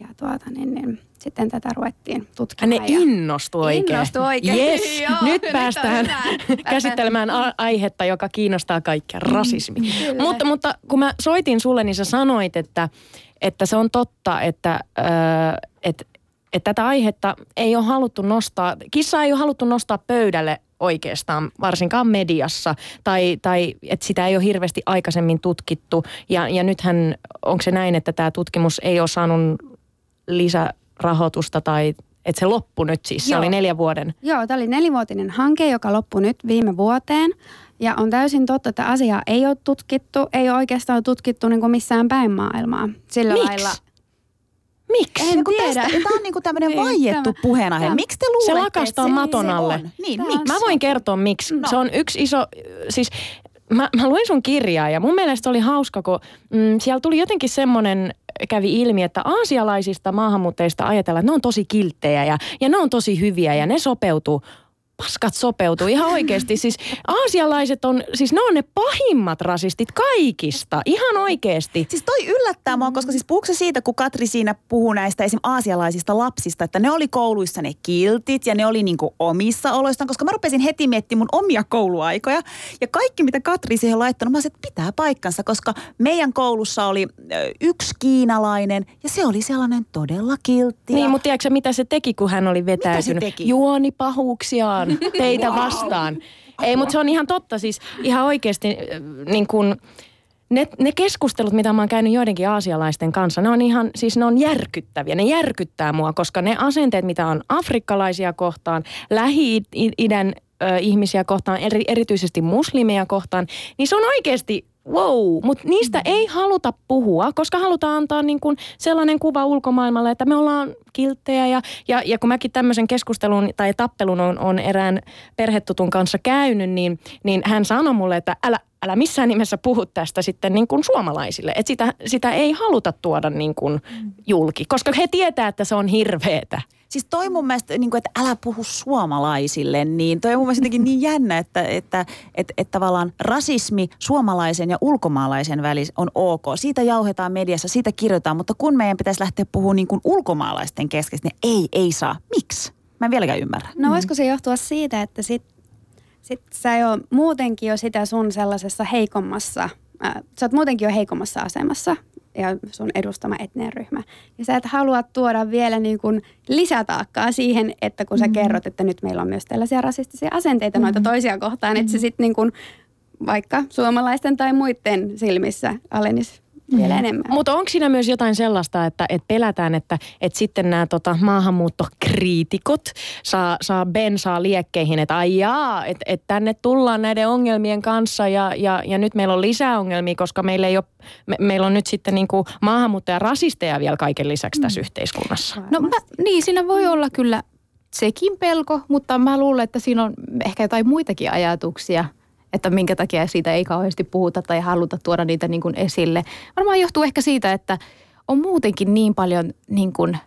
ja tuota, niin, niin, sitten tätä ruvettiin tutkimaan. Ne innostui oikein. Innostui oikein. Yes. Joo, nyt, nyt päästään käsittelemään a- aihetta, joka kiinnostaa kaikkia, rasismi. Kyllä. mutta, mutta kun mä soitin sulle, niin sä sanoit, että, että se on totta, että, äh, että, että tätä aihetta ei ole haluttu nostaa, kissa ei ole haluttu nostaa pöydälle oikeastaan, varsinkaan mediassa, tai, tai että sitä ei ole hirveästi aikaisemmin tutkittu. Ja, ja nythän, onko se näin, että tämä tutkimus ei ole saanut lisärahoitusta tai että se loppui nyt siis, se Joo. oli neljän vuoden. Joo, tämä oli nelivuotinen hanke, joka loppui nyt viime vuoteen. Ja on täysin totta, että asiaa ei ole tutkittu, ei ole oikeastaan tutkittu niin kuin missään päin maailmaa. Sillä Miksi? lailla. Miksi? En Niin tiedä. Tästä, tämä on niin tämmöinen Niin, vaiettu tämä- puheenaihe. tämä- Miksi te luulette, lakastaa se, maton se alle. Niin, Tämä miksi? Mä voin kertoa miksi. No. Se on yksi iso, siis mä, mä luin sun kirjaa ja mun mielestä oli hauska, kun mm, siellä tuli jotenkin semmoinen, kävi ilmi, että aasialaisista maahanmuuttajista ajatellaan, että ne on tosi kilttejä ja, ja ne on tosi hyviä ja ne sopeutuu paskat sopeutuu ihan oikeasti. Siis aasialaiset on, siis ne on ne pahimmat rasistit kaikista, ihan oikeasti. Siis toi yllättää mua, koska siis puhuuko se siitä, kun Katri siinä puhuu näistä esim. aasialaisista lapsista, että ne oli kouluissa ne kiltit ja ne oli niinku omissa oloistaan, koska mä rupesin heti miettimään mun omia kouluaikoja. Ja kaikki, mitä Katri siihen on laittanut, mä sanoin, että pitää paikkansa, koska meidän koulussa oli yksi kiinalainen ja se oli sellainen todella kiltti. Niin, mutta tiedätkö mitä se teki, kun hän oli vetäytynyt? teki? Juoni pahuuksiaan teitä vastaan. Ei, mutta se on ihan totta. Siis ihan oikeasti äh, niin kun, ne, ne keskustelut, mitä mä oon käynyt joidenkin aasialaisten kanssa, ne on ihan, siis ne on järkyttäviä. Ne järkyttää mua, koska ne asenteet, mitä on afrikkalaisia kohtaan, lähi-idän ihmisiä kohtaan, eri, erityisesti muslimeja kohtaan, niin se on oikeasti wow, mutta niistä Mm. ei haluta puhua, koska halutaan antaa niin kuin sellainen kuva ulkomaailmalle, että me ollaan kilttejä ja, ja, ja kun mäkin tämmöisen keskustelun tai tappelun on, on erään perhetutun kanssa käynyt, niin, niin hän sanoi mulle, että älä, älä missään nimessä puhu tästä sitten niin kuin suomalaisille. Että sitä, sitä ei haluta tuoda niin kuin julki, koska he tietää, että se on hirveetä. Siis toi mun mielestä, niin kuin, että älä puhu suomalaisille, niin toi on mun mielestä jotenkin niin jännä, että, että, että, että tavallaan rasismi suomalaisen ja ulkomaalaisen välissä on ok. Siitä jauhetaan mediassa, siitä kirjoitetaan, mutta kun meidän pitäisi lähteä puhumaan niin kuin ulkomaalaisten keskeistä, niin ei, ei saa. Miksi? Mä en vieläkään ymmärrä. No voisiko se johtua siitä, että sit, sit sä jo muutenkin jo sitä sun sellaisessa heikommassa, äh, sä oot muutenkin jo heikommassa asemassa ja sun edustama etninen ryhmä. Ja sä et halua tuoda vielä niin kuin lisätaakkaa siihen, että kun sä mm. kerrot, että nyt meillä on myös tällaisia rasistisia asenteita mm. noita toisia kohtaan, että se sitten niin kuin vaikka suomalaisten tai muiden silmissä alenisi vielä enemmän. Mutta onko siinä myös jotain sellaista, että, että pelätään, että, että sitten nämä tota, maahanmuuttokriitikot saa, saa bensaa liekkeihin, että ai jaa, että, että tänne tullaan näiden ongelmien kanssa ja, ja, ja nyt meillä on lisää ongelmia, koska meillä, ei ole, me, meillä on nyt sitten niin kuin maahanmuuttaja rasisteja vielä kaiken lisäksi tässä mm. yhteiskunnassa. No mä, niin, siinä voi olla kyllä sekin pelko, mutta mä luulen, että siinä on ehkä jotain muitakin ajatuksia – että minkä takia siitä ei kauheasti puhuta tai haluta tuoda niitä niin kuin esille. Varmaan johtuu ehkä siitä, että on muutenkin niin paljon niin kuin,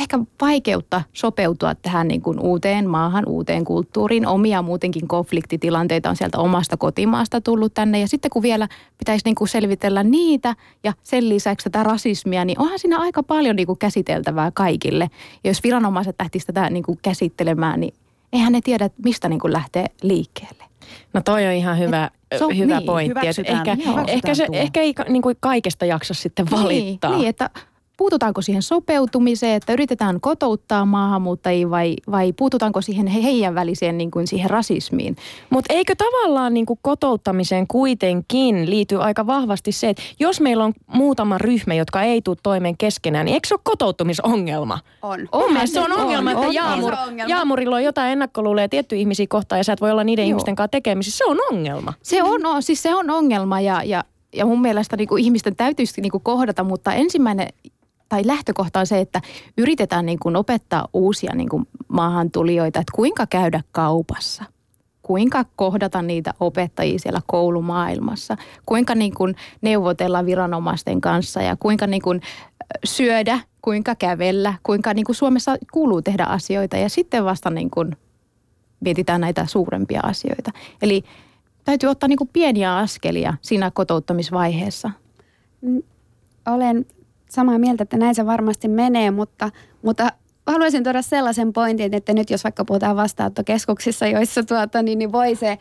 ehkä vaikeutta sopeutua tähän niin kuin uuteen maahan, uuteen kulttuuriin. Omia muutenkin konfliktitilanteita on sieltä omasta kotimaasta tullut tänne. Ja sitten kun vielä pitäisi niin kuin selvitellä niitä ja sen lisäksi tätä rasismia, niin onhan siinä aika paljon niin kuin käsiteltävää kaikille. Ja jos viranomaiset lähtisivät tätä niin kuin käsittelemään, niin eihän ne tiedä, mistä niin kuin lähtee liikkeelle. No toi on ihan hyvä, se on, hyvä niin, pointti. Ehkä, ehkä, se, ehkä ei niin kuin kaikesta jaksa sitten valittaa. Niin, niin että puututaanko siihen sopeutumiseen, että yritetään kotouttaa maahanmuuttajia vai, vai puututaanko siihen heidän väliseen niin kuin siihen rasismiin. Mutta eikö tavallaan niin kuin kotouttamiseen kuitenkin liity aika vahvasti se, että jos meillä on muutama ryhmä, jotka ei tule toimeen keskenään, niin eikö se ole kotoutumisongelma? On. on se on ongelma, on, että on, Jaamur, on ongelma. Jaamurilla on jotain ennakkoluuleja tiettyjä ihmisiä kohtaan ja sä et voi olla niiden Joo. ihmisten kanssa tekemisissä. Se on ongelma. Se on, no, siis se on ongelma ja, ja ja mun mielestä niin kuin ihmisten täytyisi niin kuin kohdata, mutta ensimmäinen tai lähtökohta on se, että yritetään niin kuin opettaa uusia niin kuin maahantulijoita, että kuinka käydä kaupassa, kuinka kohdata niitä opettajia siellä koulumaailmassa, kuinka niin kuin neuvotella viranomaisten kanssa ja kuinka niin kuin syödä, kuinka kävellä, kuinka niin kuin Suomessa kuuluu tehdä asioita ja sitten vasta niin kuin mietitään näitä suurempia asioita. Eli täytyy ottaa niin kuin pieniä askelia siinä kotouttamisvaiheessa. Olen samaa mieltä, että näin se varmasti menee, mutta, mutta haluaisin tuoda sellaisen pointin, että nyt jos vaikka puhutaan vastaanottokeskuksissa, joissa tuota, niin, niin voi se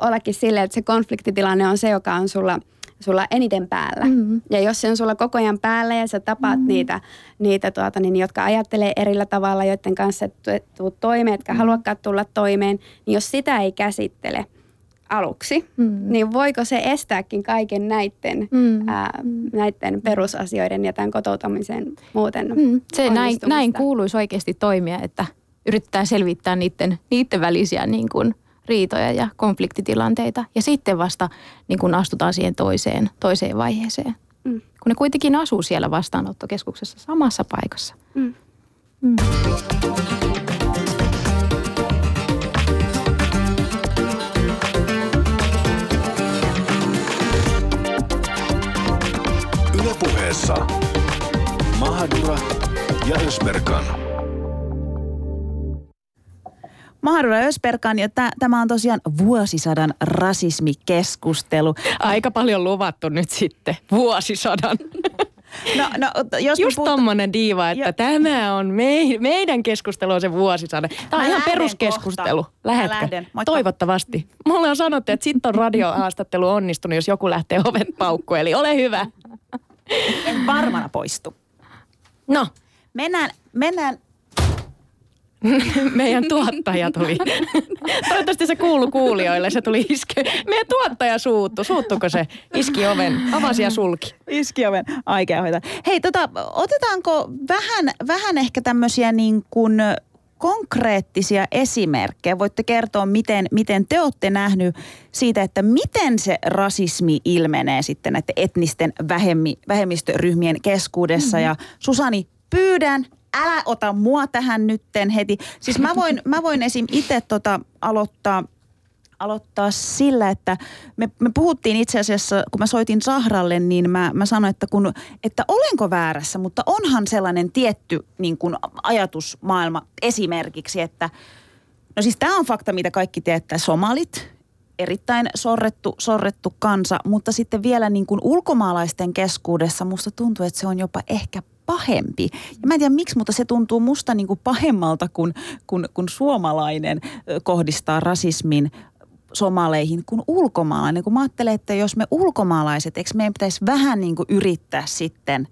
ollakin silleen, että se konfliktitilanne on se, joka on sulla sulla eniten päällä. Mm-hmm. Ja jos se on sulla koko ajan päällä ja sä tapaat mm-hmm. niitä, niitä tuota, niin, jotka ajattelee erillä tavalla, joiden kanssa et tuut toimeen, etkä mm-hmm. haluakaan tulla toimeen, niin jos sitä ei käsittele – aluksi, mm. niin voiko se estääkin kaiken näiden, mm. ää, näiden perusasioiden ja tämän kotoutumisen muuten mm. Se näin, näin kuuluisi oikeasti toimia, että yritetään selvittää niiden, niiden välisiä niin kuin riitoja ja konfliktitilanteita ja sitten vasta niin kuin astutaan siihen toiseen, toiseen vaiheeseen. Mm. Kun ne kuitenkin asuu siellä vastaanottokeskuksessa samassa paikassa. Mm. Mm. Puheessa Mahadura ja Ösberkan. Mahadura Ösperkan ja t- tämä on tosiaan vuosisadan rasismikeskustelu. Aika paljon luvattu nyt sitten, vuosisadan. No, no, jos Just puhuta... tommonen diiva, että jo. tämä on me, meidän keskustelu on se vuosisade. Tämä on ihan peruskeskustelu. Kohta. Lähetkö? Toivottavasti. Mulle on sanottu, että sitten on radiohaastattelu onnistunut, jos joku lähtee ovet paukku. Eli ole hyvä. En varmana poistu. No. Mennään, mennään meidän tuottaja tuli. Toivottavasti se kuulu kuulijoille, se tuli iske. Meidän tuottaja suuttu. Suuttuko se? Iski oven, avasi ja sulki. Iski oven, aikea hoitaa. Hei, tota, otetaanko vähän, vähän ehkä tämmöisiä niin kuin konkreettisia esimerkkejä. Voitte kertoa, miten, miten te olette nähnyt siitä, että miten se rasismi ilmenee sitten näiden etnisten vähemmi, vähemmistöryhmien keskuudessa. Mm-hmm. Ja Susani, pyydän, älä ota mua tähän nytten heti. Siis mä voin, mä voin esim. itse tota aloittaa – aloittaa sillä, että me, me puhuttiin itse asiassa, kun mä soitin Sahralle, niin mä, mä sanoin, että, kun, että olenko väärässä, mutta onhan sellainen tietty niin kuin ajatusmaailma esimerkiksi, että no siis tämä on fakta, mitä kaikki tietää, somalit, erittäin sorrettu, sorrettu kansa, mutta sitten vielä niin kuin ulkomaalaisten keskuudessa musta tuntuu, että se on jopa ehkä pahempi. Ja mä en tiedä miksi, mutta se tuntuu musta niin kuin pahemmalta, kun, kun, kun suomalainen kohdistaa rasismin somaleihin kuin ulkomaalainen. Kun mä ajattelen, että jos me ulkomaalaiset, eikö meidän pitäisi vähän niin kuin yrittää sitten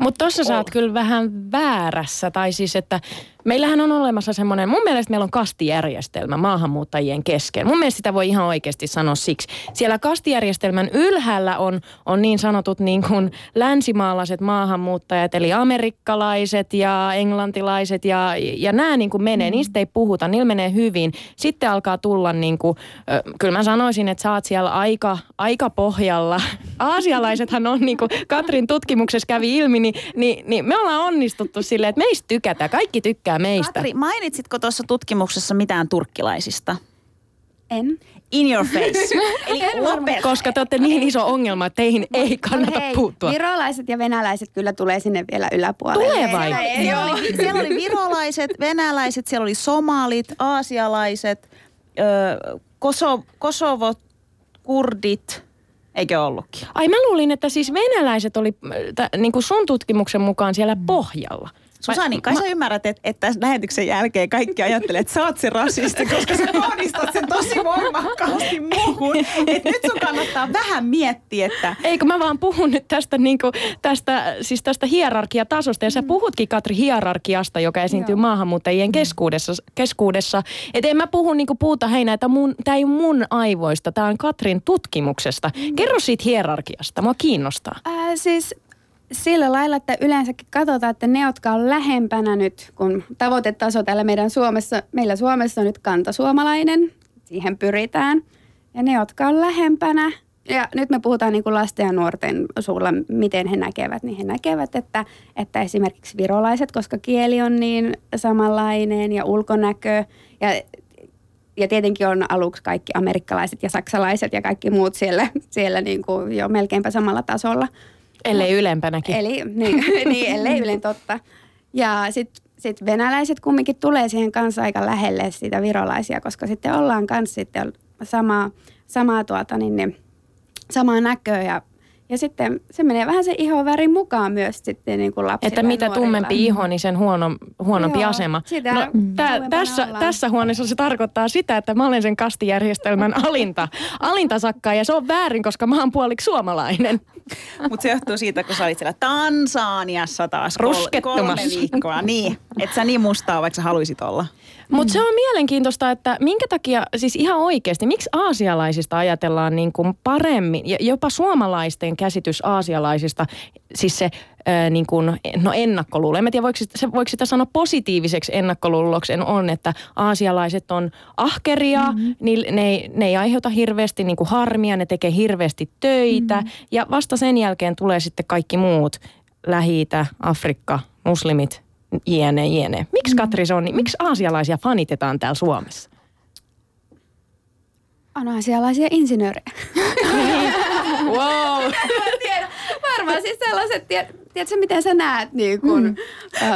mutta tuossa sä oot kyllä vähän väärässä, tai siis että Meillähän on olemassa semmoinen, mun mielestä meillä on kastijärjestelmä maahanmuuttajien kesken. Mun mielestä sitä voi ihan oikeasti sanoa siksi. Siellä kastijärjestelmän ylhäällä on, on niin sanotut niin kuin länsimaalaiset maahanmuuttajat, eli amerikkalaiset ja englantilaiset ja, ja nämä niin kuin menee, mm. niistä ei puhuta, niillä menee hyvin. Sitten alkaa tulla niin kuin, kyllä mä sanoisin, että sä oot siellä aika, aika pohjalla. Aasialaisethan on niin kuin Katrin tutkimuksessa kävi ilmi, niin, niin, niin me ollaan onnistuttu silleen, että meistä tykätään, kaikki tykkää meistä. Katri, mainitsitko tuossa tutkimuksessa mitään turkkilaisista? En. In your face. Eli lopeta. Koska te olette niin iso ongelma, että teihin ei kannata Hei, puuttua. virolaiset ja venäläiset kyllä tulee sinne vielä yläpuolelle. Tulee vai? Siellä oli, siellä oli virolaiset, venäläiset, siellä oli somalit, aasialaiset, ö, koso, kosovot, kurdit. Eikö ollutkin? Ai mä luulin, että siis venäläiset oli äh, niin kuin sun tutkimuksen mukaan siellä pohjalla. Susani, kai sä ymmärrät, että, että lähetyksen jälkeen kaikki ajattelee, että sä oot se rasisti, koska sä kohdistat sen tosi voimakkaasti muuhun. Että nyt sun kannattaa vähän miettiä, että Eikö mä vaan puhun nyt tästä, niin kuin, tästä, siis tästä hierarkiatasosta. Ja sä puhutkin Katri hierarkiasta, joka esiintyy Joo. maahanmuuttajien keskuudessa. keskuudessa. Et en mä puhu niin kuin puuta heinää, että mun, tää ei mun aivoista, tää on Katrin tutkimuksesta. Kerro siitä hierarkiasta, mua kiinnostaa. Ää, siis sillä lailla, että yleensäkin katsotaan, että ne, jotka on lähempänä nyt, kun tavoitetaso täällä meidän Suomessa, meillä Suomessa on nyt kantasuomalainen, siihen pyritään. Ja ne, jotka on lähempänä, ja nyt me puhutaan niin kuin lasten ja nuorten suulla, miten he näkevät, niin he näkevät, että, että esimerkiksi virolaiset, koska kieli on niin samanlainen ja ulkonäkö ja ja tietenkin on aluksi kaikki amerikkalaiset ja saksalaiset ja kaikki muut siellä, siellä niin kuin jo melkeinpä samalla tasolla. Ellei ylempänäkin. Eli niin, niin ellei ylen totta. Ja sitten sit venäläiset kumminkin tulee siihen kanssa aika lähelle sitä virolaisia, koska sitten ollaan kanssa sitten samaa, samaa, tuota, niin, niin, samaa näköä ja ja sitten se menee vähän se ihoväri mukaan myös sitten niin kuin lapsilla Että mitä nuorilla. tummempi iho, niin sen huono, huonompi Joo, asema. sitä no, tää, kauempana tässä, ollaan. tässä huoneessa se tarkoittaa sitä, että mä olen sen kastijärjestelmän alinta, alintasakkaa ja se on väärin, koska mä oon puoliksi suomalainen. Mutta se johtuu siitä, kun sä olit siellä Tansaniassa taas kol- kolme viikkoa. Niin, että sä niin mustaa, vaikka sä haluisit olla. Mutta se on mielenkiintoista, että minkä takia, siis ihan oikeasti, miksi aasialaisista ajatellaan niin kuin paremmin, ja jopa suomalaisten käsitys aasialaisista, siis se ää, niin kuin, no ennakkoluulo. En tiedä, voiko, se, voiko sitä sanoa positiiviseksi ennakkoluuloksi on, että aasialaiset on ahkeria, mm-hmm. niin ne, ei- ne ei aiheuta hirveästi niin kuin harmia, ne tekee hirveästi töitä, mm-hmm. ja vasta sen jälkeen tulee sitten kaikki muut, lähi Afrikka, muslimit, jne, jne. Miksi Katri se on, niin, miksi aasialaisia fanitetaan täällä Suomessa? On asialaisia insinöörejä. Wow. Varmaan siis sellaiset, tiedät, tiedätkö miten sä näet niin kun, mm.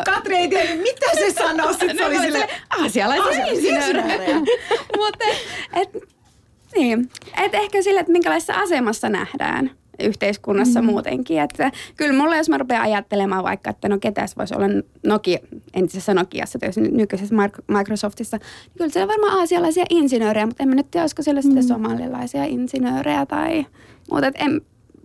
Katri ei tiedä, mitä se sanoo. Sitten se oli sille, asialaisia Aasialaisia insinöörejä. insinöörejä. Mutta et, niin, et ehkä sille, että minkälaisessa asemassa nähdään yhteiskunnassa mm. muutenkin. Että kyllä mulla, jos mä rupean ajattelemaan vaikka, että no ketäs voisi olla Nokia, entisessä Nokiassa, tai nykyisessä Mark- Microsoftissa, niin kyllä siellä on varmaan aasialaisia insinöörejä, mutta en mä nyt tiedä, olisiko siellä sitten somalilaisia insinöörejä tai muuta. Et en,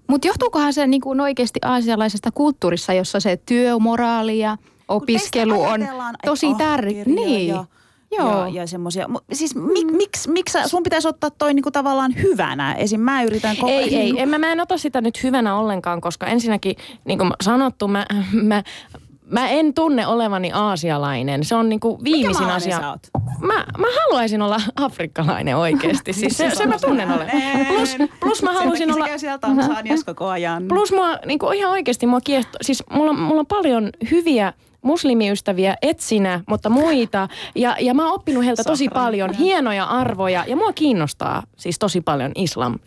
Mutta johtuukohan se niin kuin oikeasti aasialaisesta kulttuurissa, jossa se työmoraali ja opiskelu on tosi tärkeä. Niin. Ja, Joo. ja, ja semmoisia. Siis mik, miksi, miksi sä- sun pitäisi ottaa toi niinku tavallaan hyvänä? Esim. mä yritän koko Ei, ei, niinku- en mä, mä en ota sitä nyt hyvänä ollenkaan, koska ensinnäkin, niin kuin sanottu, mä, mä, mä en tunne olevani aasialainen. Se on niin kuin viimeisin maalainen asia. sä oot? Mä, mä haluaisin olla afrikkalainen oikeasti. Siis se, se mä tunnen olevan. Plus, plus mä haluaisin olla... se käy siellä Tansaniassa koko ajan. Plus mua niin kuin ihan oikeasti mua kiehtoo, siis mulla, mulla on paljon hyviä muslimiystäviä etsinä, mutta muita. Ja, ja mä oon oppinut heiltä tosi Sahran. paljon hienoja arvoja ja mua kiinnostaa siis tosi paljon islam.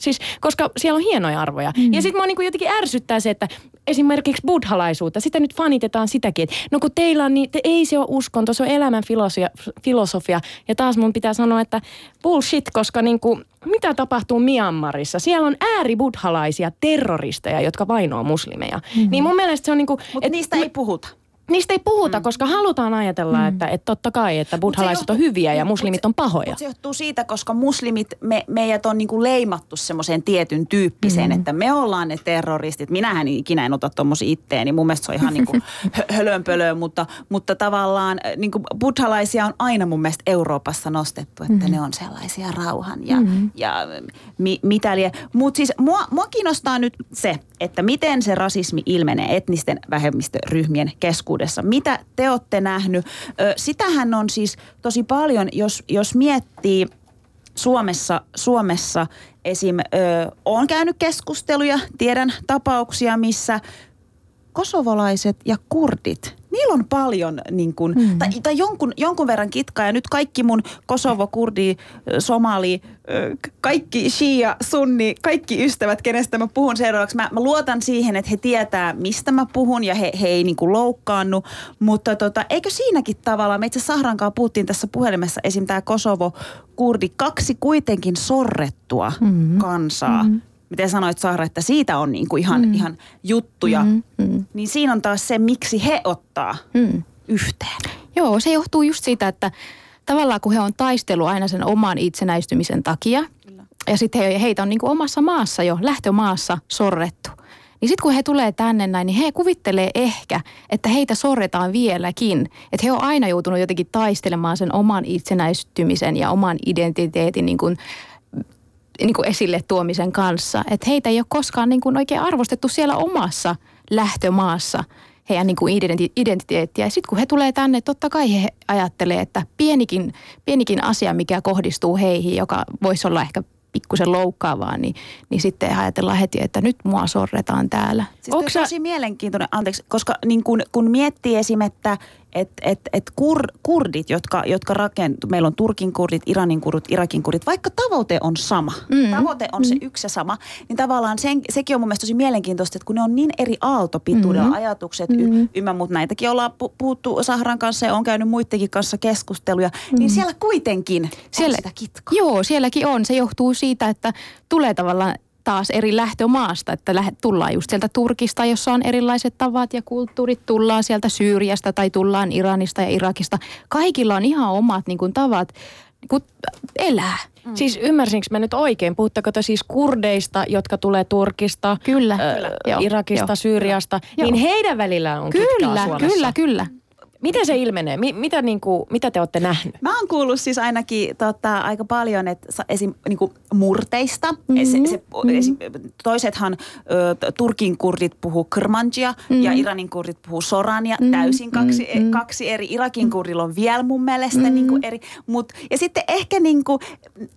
Siis, koska siellä on hienoja arvoja. Mm. Ja sitten mua niinku jotenkin ärsyttää se, että esimerkiksi buddhalaisuutta, sitä nyt fanitetaan sitäkin. Että no kun teillä on niin, te, ei se ole uskonto, se on elämän filosofia, filosofia. Ja taas mun pitää sanoa, että bullshit, koska niinku, mitä tapahtuu Myanmarissa? Siellä on ääribuddhalaisia terroristeja, jotka vainoo muslimeja. Mm-hmm. Niin mun mielestä se on niinku... Mutta niistä ei puhuta. Niistä ei puhuta, koska halutaan ajatella, että, että totta kai, että buddhalaiset johtuu- on hyviä ja muslimit se- on pahoja. Se johtuu siitä, koska muslimit, me, meidät on niinku leimattu semmoiseen tietyn tyyppiseen, että me ollaan ne terroristit. Minähän ikinä en ota tuommoisia itteeni. Mun mielestä se on ihan niinku hö- hölönpölöä, mutta, mutta tavallaan äh, niinku buddhalaisia on aina mun mielestä Euroopassa nostettu, että ne on sellaisia rauhan ja, ja mi, mitä lie. Mutta siis mua, mua kiinnostaa nyt se, että miten se rasismi ilmenee etnisten vähemmistöryhmien keskuudessa. Mitä te olette nähnyt? Sitähän on siis tosi paljon, jos, jos miettii Suomessa, Suomessa esim. Ö, on käynyt keskusteluja, tiedän tapauksia, missä kosovolaiset ja kurdit, niillä on paljon niin kuin, mm. tai, tai jonkun, jonkun verran kitkaa. Ja nyt kaikki mun Kosovo, kurdi, somali, kaikki shia, sunni, kaikki ystävät, kenestä mä puhun seuraavaksi. Mä, mä luotan siihen, että he tietää, mistä mä puhun ja he, he ei niin kuin loukkaannu. Mutta tota, eikö siinäkin tavalla, me itse Sahrankaan puhuttiin tässä puhelimessa, esim. tämä Kosovo, kurdi, kaksi kuitenkin sorrettua mm-hmm. kansaa. Mm-hmm miten sanoit Saara, että siitä on niin kuin ihan, mm. ihan juttuja, mm, mm. niin siinä on taas se, miksi he ottaa mm. yhteen. Joo, se johtuu just siitä, että tavallaan kun he on taistellut aina sen oman itsenäistymisen takia, Kyllä. ja sitten he, heitä on niin kuin omassa maassa jo, lähtömaassa sorrettu. Niin sitten kun he tulee tänne näin, niin he kuvittelee ehkä, että heitä sorretaan vieläkin. Että he on aina joutunut jotenkin taistelemaan sen oman itsenäistymisen ja oman identiteetin niin kuin, niin kuin esille tuomisen kanssa. Että heitä ei ole koskaan niin kuin oikein arvostettu siellä omassa lähtömaassa heidän niin kuin identi- identiteettiä. Ja sitten kun he tulee tänne, totta kai he ajattelee, että pienikin, pienikin asia, mikä kohdistuu heihin, joka voisi olla ehkä pikkusen loukkaavaa, niin, niin sitten ajatellaan heti, että nyt mua sorretaan täällä. Siis Onko sä- tosi mielenkiintoinen, anteeksi, koska niin kun, kun miettii esim. että et, et, et kur, kurdit, jotka, jotka rakentu, meillä on Turkin kurdit, Iranin kurdit, Irakin kurdit, vaikka tavoite on sama, mm. tavoite on mm. se yksi ja sama, niin tavallaan sen, sekin on mun mielestä tosi mielenkiintoista, että kun ne on niin eri aaltopituudella mm. ajatukset, mm. ymmä, mutta näitäkin ollaan pu- puhuttu Sahran kanssa ja on käynyt muidenkin kanssa keskusteluja, mm. niin siellä kuitenkin siellä, on sitä kitkaa. Joo, sielläkin on. Se johtuu siitä, että tulee tavallaan taas eri lähtömaasta, että lähe, tullaan just sieltä Turkista, jossa on erilaiset tavat ja kulttuurit, tullaan sieltä Syyriasta tai tullaan Iranista ja Irakista. Kaikilla on ihan omat niin kuin, tavat niin kuin, elää. Mm. Siis ymmärsinkö mä nyt oikein? Puhutteko te siis kurdeista, jotka tulee Turkista, Kyllä, ö, kyllä. Joo, Irakista, joo. Syyriasta, Joo. niin heidän välillään on Kyllä, Suomessa? kyllä, kyllä. Miten se ilmenee? Mi- mitä, niinku, mitä te olette nähnyt? Mä oon kuullut siis ainakin tota, aika paljon, että esim. Niinku murteista. Mm-hmm. Se, se, esim, toisethan ö, Turkin kurdit puhuu kırmancıya mm-hmm. ja Iranin kurdit puhuu sorania. Mm-hmm. Täysin kaksi, mm-hmm. kaksi eri. Irakin kurdilla on vielä mun mielestä mm-hmm. niinku eri. Mut, ja sitten ehkä niinku,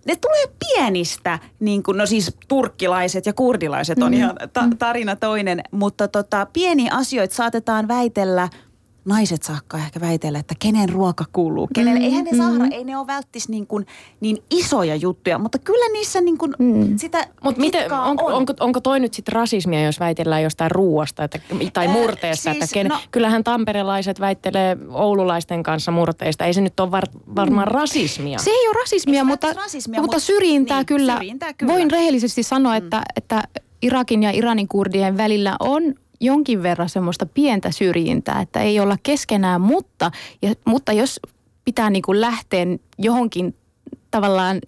ne tulee pienistä, niinku, no siis turkkilaiset ja kurdilaiset on mm-hmm. ihan ta- tarina toinen. Mutta tota, pieniä asioita saatetaan väitellä – naiset saakka ehkä väitellä, että kenen ruoka kuuluu. Kenelle, mm, eihän ne sahra, ei ne ole välttis niin, kuin, niin isoja juttuja, mutta kyllä niissä niin kuin mm. sitä Mutta miten, onko, on. onko, onko toi nyt sitten rasismia, jos väitellään jostain ruuasta että, tai Ää, murteesta? siis, että ken, no- kyllähän tamperelaiset väittelee oululaisten kanssa murteista. Ei se nyt ole var, varmaan rasismia. Se ei ole rasismia, Ei mutta, rasismia, mutta mutta- syrjintää, niin, kyllä. syrjintää kyllä. Voin rehellisesti sanoa, että, että Irakin ja Iranin kurdien välillä on jonkin verran semmoista pientä syrjintää, että ei olla keskenään, mutta, ja, mutta jos pitää niin kuin lähteä johonkin tavallaan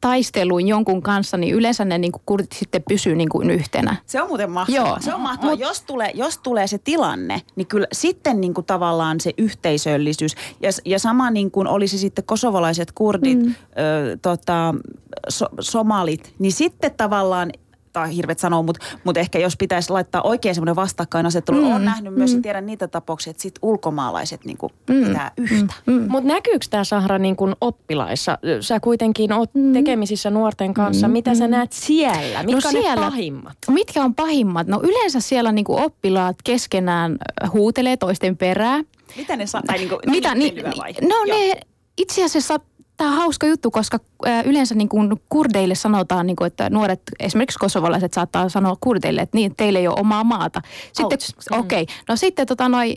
taisteluun jonkun kanssa, niin yleensä ne niin kuin kurdit sitten pysyy niin kuin yhtenä. Se on muuten mahtavaa. Joo. Se on mahtavaa. Mut- jos, tulee, jos tulee se tilanne, niin kyllä sitten niin kuin tavallaan se yhteisöllisyys. Ja, ja sama niin kuin olisi sitten kosovolaiset kurdit, mm. ö, tota, so, somalit, niin sitten tavallaan tai hirvet sanoo, mutta mut ehkä jos pitäisi laittaa oikein semmoinen vastakkainasettelu, mm. olen nähnyt myös ja tiedän niitä tapauksia, että sit ulkomaalaiset niin kuin mm. pitää yhtä. Mm. Mutta näkyykö tämä Sahra niin kuin oppilaissa? Sä kuitenkin oot mm. tekemisissä nuorten kanssa. Mm. Mitä sä näet siellä? Mitkä No on ne siellä- pahimmat? Mitkä on pahimmat? No yleensä siellä niin kuin oppilaat keskenään huutelee toisten perään. Mitä ne saa? Tai niin kuin, Mitä, niin, vai? no Joo. ne, itse asiassa tämä on hauska juttu, koska yleensä niin kuin kurdeille sanotaan, niin kuin, että nuoret, esimerkiksi kosovolaiset saattaa sanoa kurdeille, että niin, teillä ei ole omaa maata. Sitten, Ouch. okei, okay, no sitten tota noi,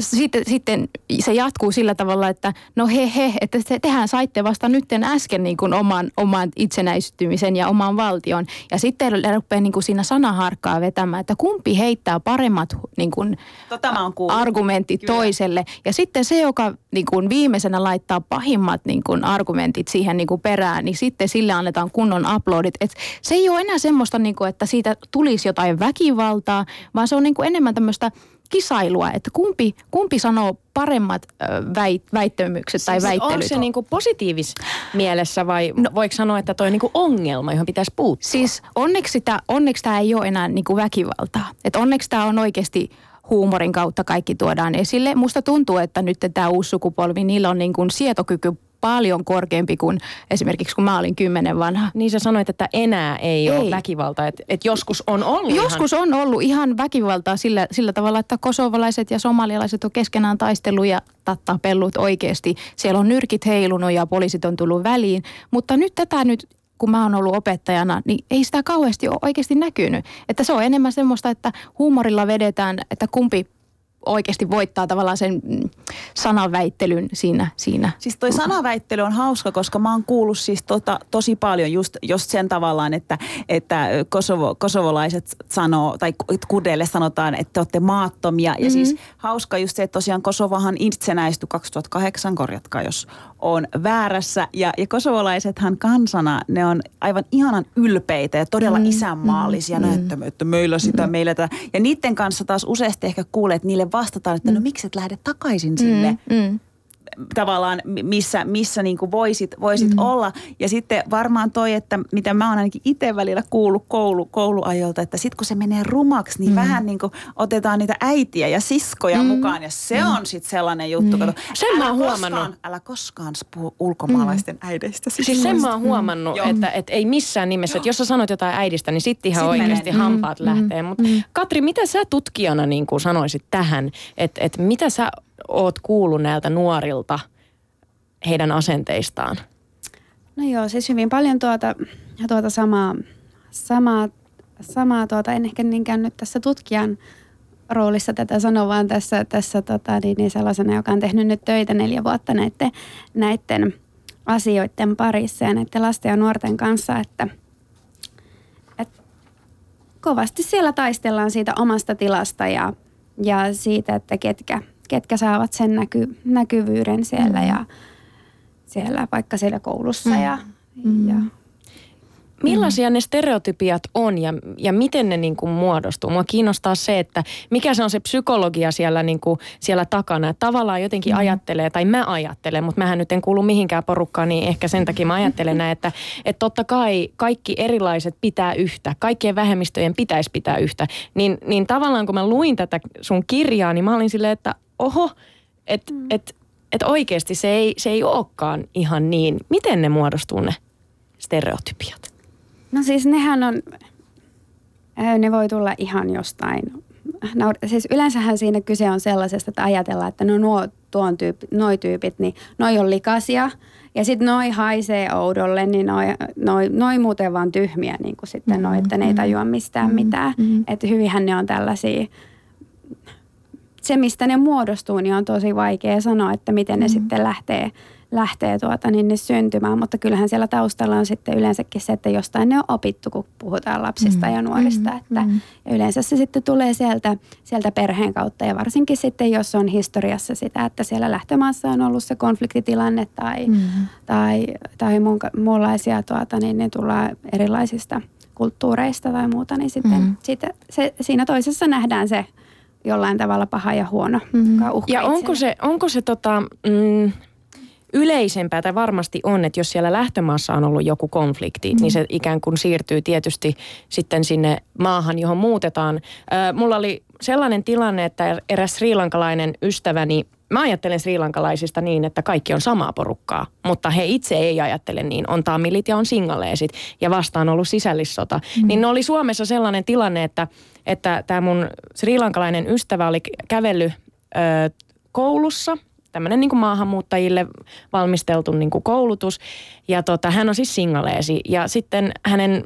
sitten, sitten se jatkuu sillä tavalla, että no he he, että te, tehän saitte vasta nytten äsken niin kuin oman, oman itsenäistymisen ja oman valtion. Ja sitten rupeaa niin kuin siinä sanaharkkaa vetämään, että kumpi heittää paremmat niin kuin, Tota kuullut. argumentit Kyllä. toiselle. Ja sitten se, joka niin kuin viimeisenä laittaa pahimmat niin kuin argumentit siihen niin kuin perään, niin sitten sille annetaan kunnon uploadit. Et se ei ole enää semmoista, niin kuin, että siitä tulisi jotain väkivaltaa, vaan se on niin kuin enemmän tämmöistä kisailua, että kumpi, kumpi sanoo paremmat väit, väittämykset tai Siis väittelyt. Onko se niinku positiivis mielessä vai no, voiko sanoa, että toi on niinku ongelma, johon pitäisi puuttua? Siis onneksi, sitä, onneksi tämä ei ole enää niinku väkivaltaa. Et onneksi tämä on oikeasti huumorin kautta kaikki tuodaan esille. Musta tuntuu, että nyt tämä uusi sukupolvi, niillä on niinku sietokyky paljon korkeampi kuin esimerkiksi kun mä olin kymmenen vanha. Niin sä sanoit, että enää ei, ei. ole Ei. väkivalta, että et joskus on ollut Joskus on ollut ihan väkivaltaa sillä, sillä tavalla, että kosovalaiset ja somalialaiset on keskenään taistellut ja tappellut oikeasti. Siellä on nyrkit heilunut ja poliisit on tullut väliin. Mutta nyt tätä nyt, kun mä oon ollut opettajana, niin ei sitä kauheasti ole oikeasti näkynyt. Että se on enemmän semmoista, että huumorilla vedetään, että kumpi oikeasti voittaa tavallaan sen mm, sananväittelyn siinä. siinä. Siis toi sanaväittely on hauska, koska mä oon kuullut siis tota, tosi paljon just, just sen tavallaan, että, että Kosovo, kosovolaiset sanoo, tai kudeille sanotaan, että te olette maattomia. Ja siis hauska just se, että tosiaan Kosovahan itsenäistyi 2008, korjatkaa jos on väärässä. Ja, ja kosovolaisethan kansana, ne on aivan ihanan ylpeitä ja todella mm, isänmaallisia. Mm, että, että meillä sitä, mm. meillä tätä. Ja niiden kanssa taas useasti ehkä kuulee, että niille vastataan, että no miksi et lähde takaisin sinne Mm. Tavallaan, mi- missä, missä niin kuin voisit, voisit mm. olla. Ja sitten varmaan toi, että mitä mä oon ainakin itse välillä kuullut koulu, kouluajolta, että sitten kun se menee rumaksi, niin mm. vähän niin kuin otetaan niitä äitiä ja siskoja mm. mukaan. Ja se mm. on sitten sellainen juttu. Mm. Kato, Sen mä oon koskaan, huomannut. älä koskaan puhu ulkomaalaisten mm. äideistä. Siis sen mä oon huomannut, Joo. että, että ei missään nimessä, että jos sä sanot jotain äidistä, niin sitten ihan Sit oikeasti menee. hampaat lähtee. Mutta Katri, mitä sä tutkijana niin kuin sanoisit tähän, että, että mitä sä oot kuullut näiltä nuorilta heidän asenteistaan? No joo, siis hyvin paljon tuota, tuota samaa, samaa, samaa tuota, en ehkä niinkään nyt tässä tutkijan roolissa tätä sano, vaan tässä, tässä tota, niin, niin sellaisena, joka on tehnyt nyt töitä neljä vuotta näiden, näiden asioiden parissa ja näiden lasten ja nuorten kanssa, että, että kovasti siellä taistellaan siitä omasta tilasta ja, ja siitä, että ketkä, ketkä saavat sen näky, näkyvyyden siellä ja siellä vaikka siellä koulussa ja, ja Millaisia ne stereotypiat on ja, ja miten ne niin kuin muodostuu? Mua kiinnostaa se, että mikä se on se psykologia siellä, niin kuin, siellä takana. Että tavallaan jotenkin mm. ajattelee, tai mä ajattelen, mutta mähän nyt en kuulu mihinkään porukkaan, niin ehkä sen takia mä ajattelen näin, että, että totta kai kaikki erilaiset pitää yhtä. Kaikkien vähemmistöjen pitäisi pitää yhtä. Niin, niin tavallaan kun mä luin tätä sun kirjaa, niin mä olin silleen, että oho, että mm. et, et oikeasti se ei, se ei olekaan ihan niin. Miten ne muodostuu ne stereotypiat? No siis nehän on, ne voi tulla ihan jostain. No, siis yleensähän siinä kyse on sellaisesta, että ajatellaan, että no nuo tuon tyyppi, noi tyypit, niin noi on likaisia. Ja sitten noi haisee oudolle, niin noi, noi, noi muuten vaan tyhmiä niin kuin sitten mm, noi, että ne ei tajua mistään mm, mitään. Mm. Että hyvinhän ne on tällaisia, se mistä ne muodostuu, niin on tosi vaikea sanoa, että miten ne sitten lähtee, lähtee tuota, niin ne syntymään, mutta kyllähän siellä taustalla on sitten yleensäkin se, että jostain ne on opittu, kun puhutaan lapsista mm. ja nuorista. Että, mm. ja yleensä se sitten tulee sieltä, sieltä perheen kautta ja varsinkin sitten, jos on historiassa sitä, että siellä lähtömaassa on ollut se konfliktitilanne tai, mm. tai, tai muun, muunlaisia, tuota, niin ne tulee erilaisista kulttuureista tai muuta, niin sitten, mm. sitten se, siinä toisessa nähdään se jollain tavalla paha ja huono. Mm. joka uhkaa Ja onko se, onko se tota, mm, yleisempää, tai varmasti on, että jos siellä lähtömaassa on ollut joku konflikti, mm. niin se ikään kuin siirtyy tietysti sitten sinne maahan, johon muutetaan. Ö, mulla oli sellainen tilanne, että eräs sriilankalainen ystäväni, mä ajattelen sriilankalaisista niin, että kaikki on samaa porukkaa, mutta he itse ei ajattele niin. On tamilit ja on singaleesit ja vastaan ollut sisällissota. Mm. Niin ne oli Suomessa sellainen tilanne, että että tämä mun sriilankalainen ystävä oli kävellyt ö, koulussa, tämmöinen niin maahanmuuttajille valmisteltu niin kuin koulutus. Ja tota, hän on siis singaleesi. Ja sitten hänen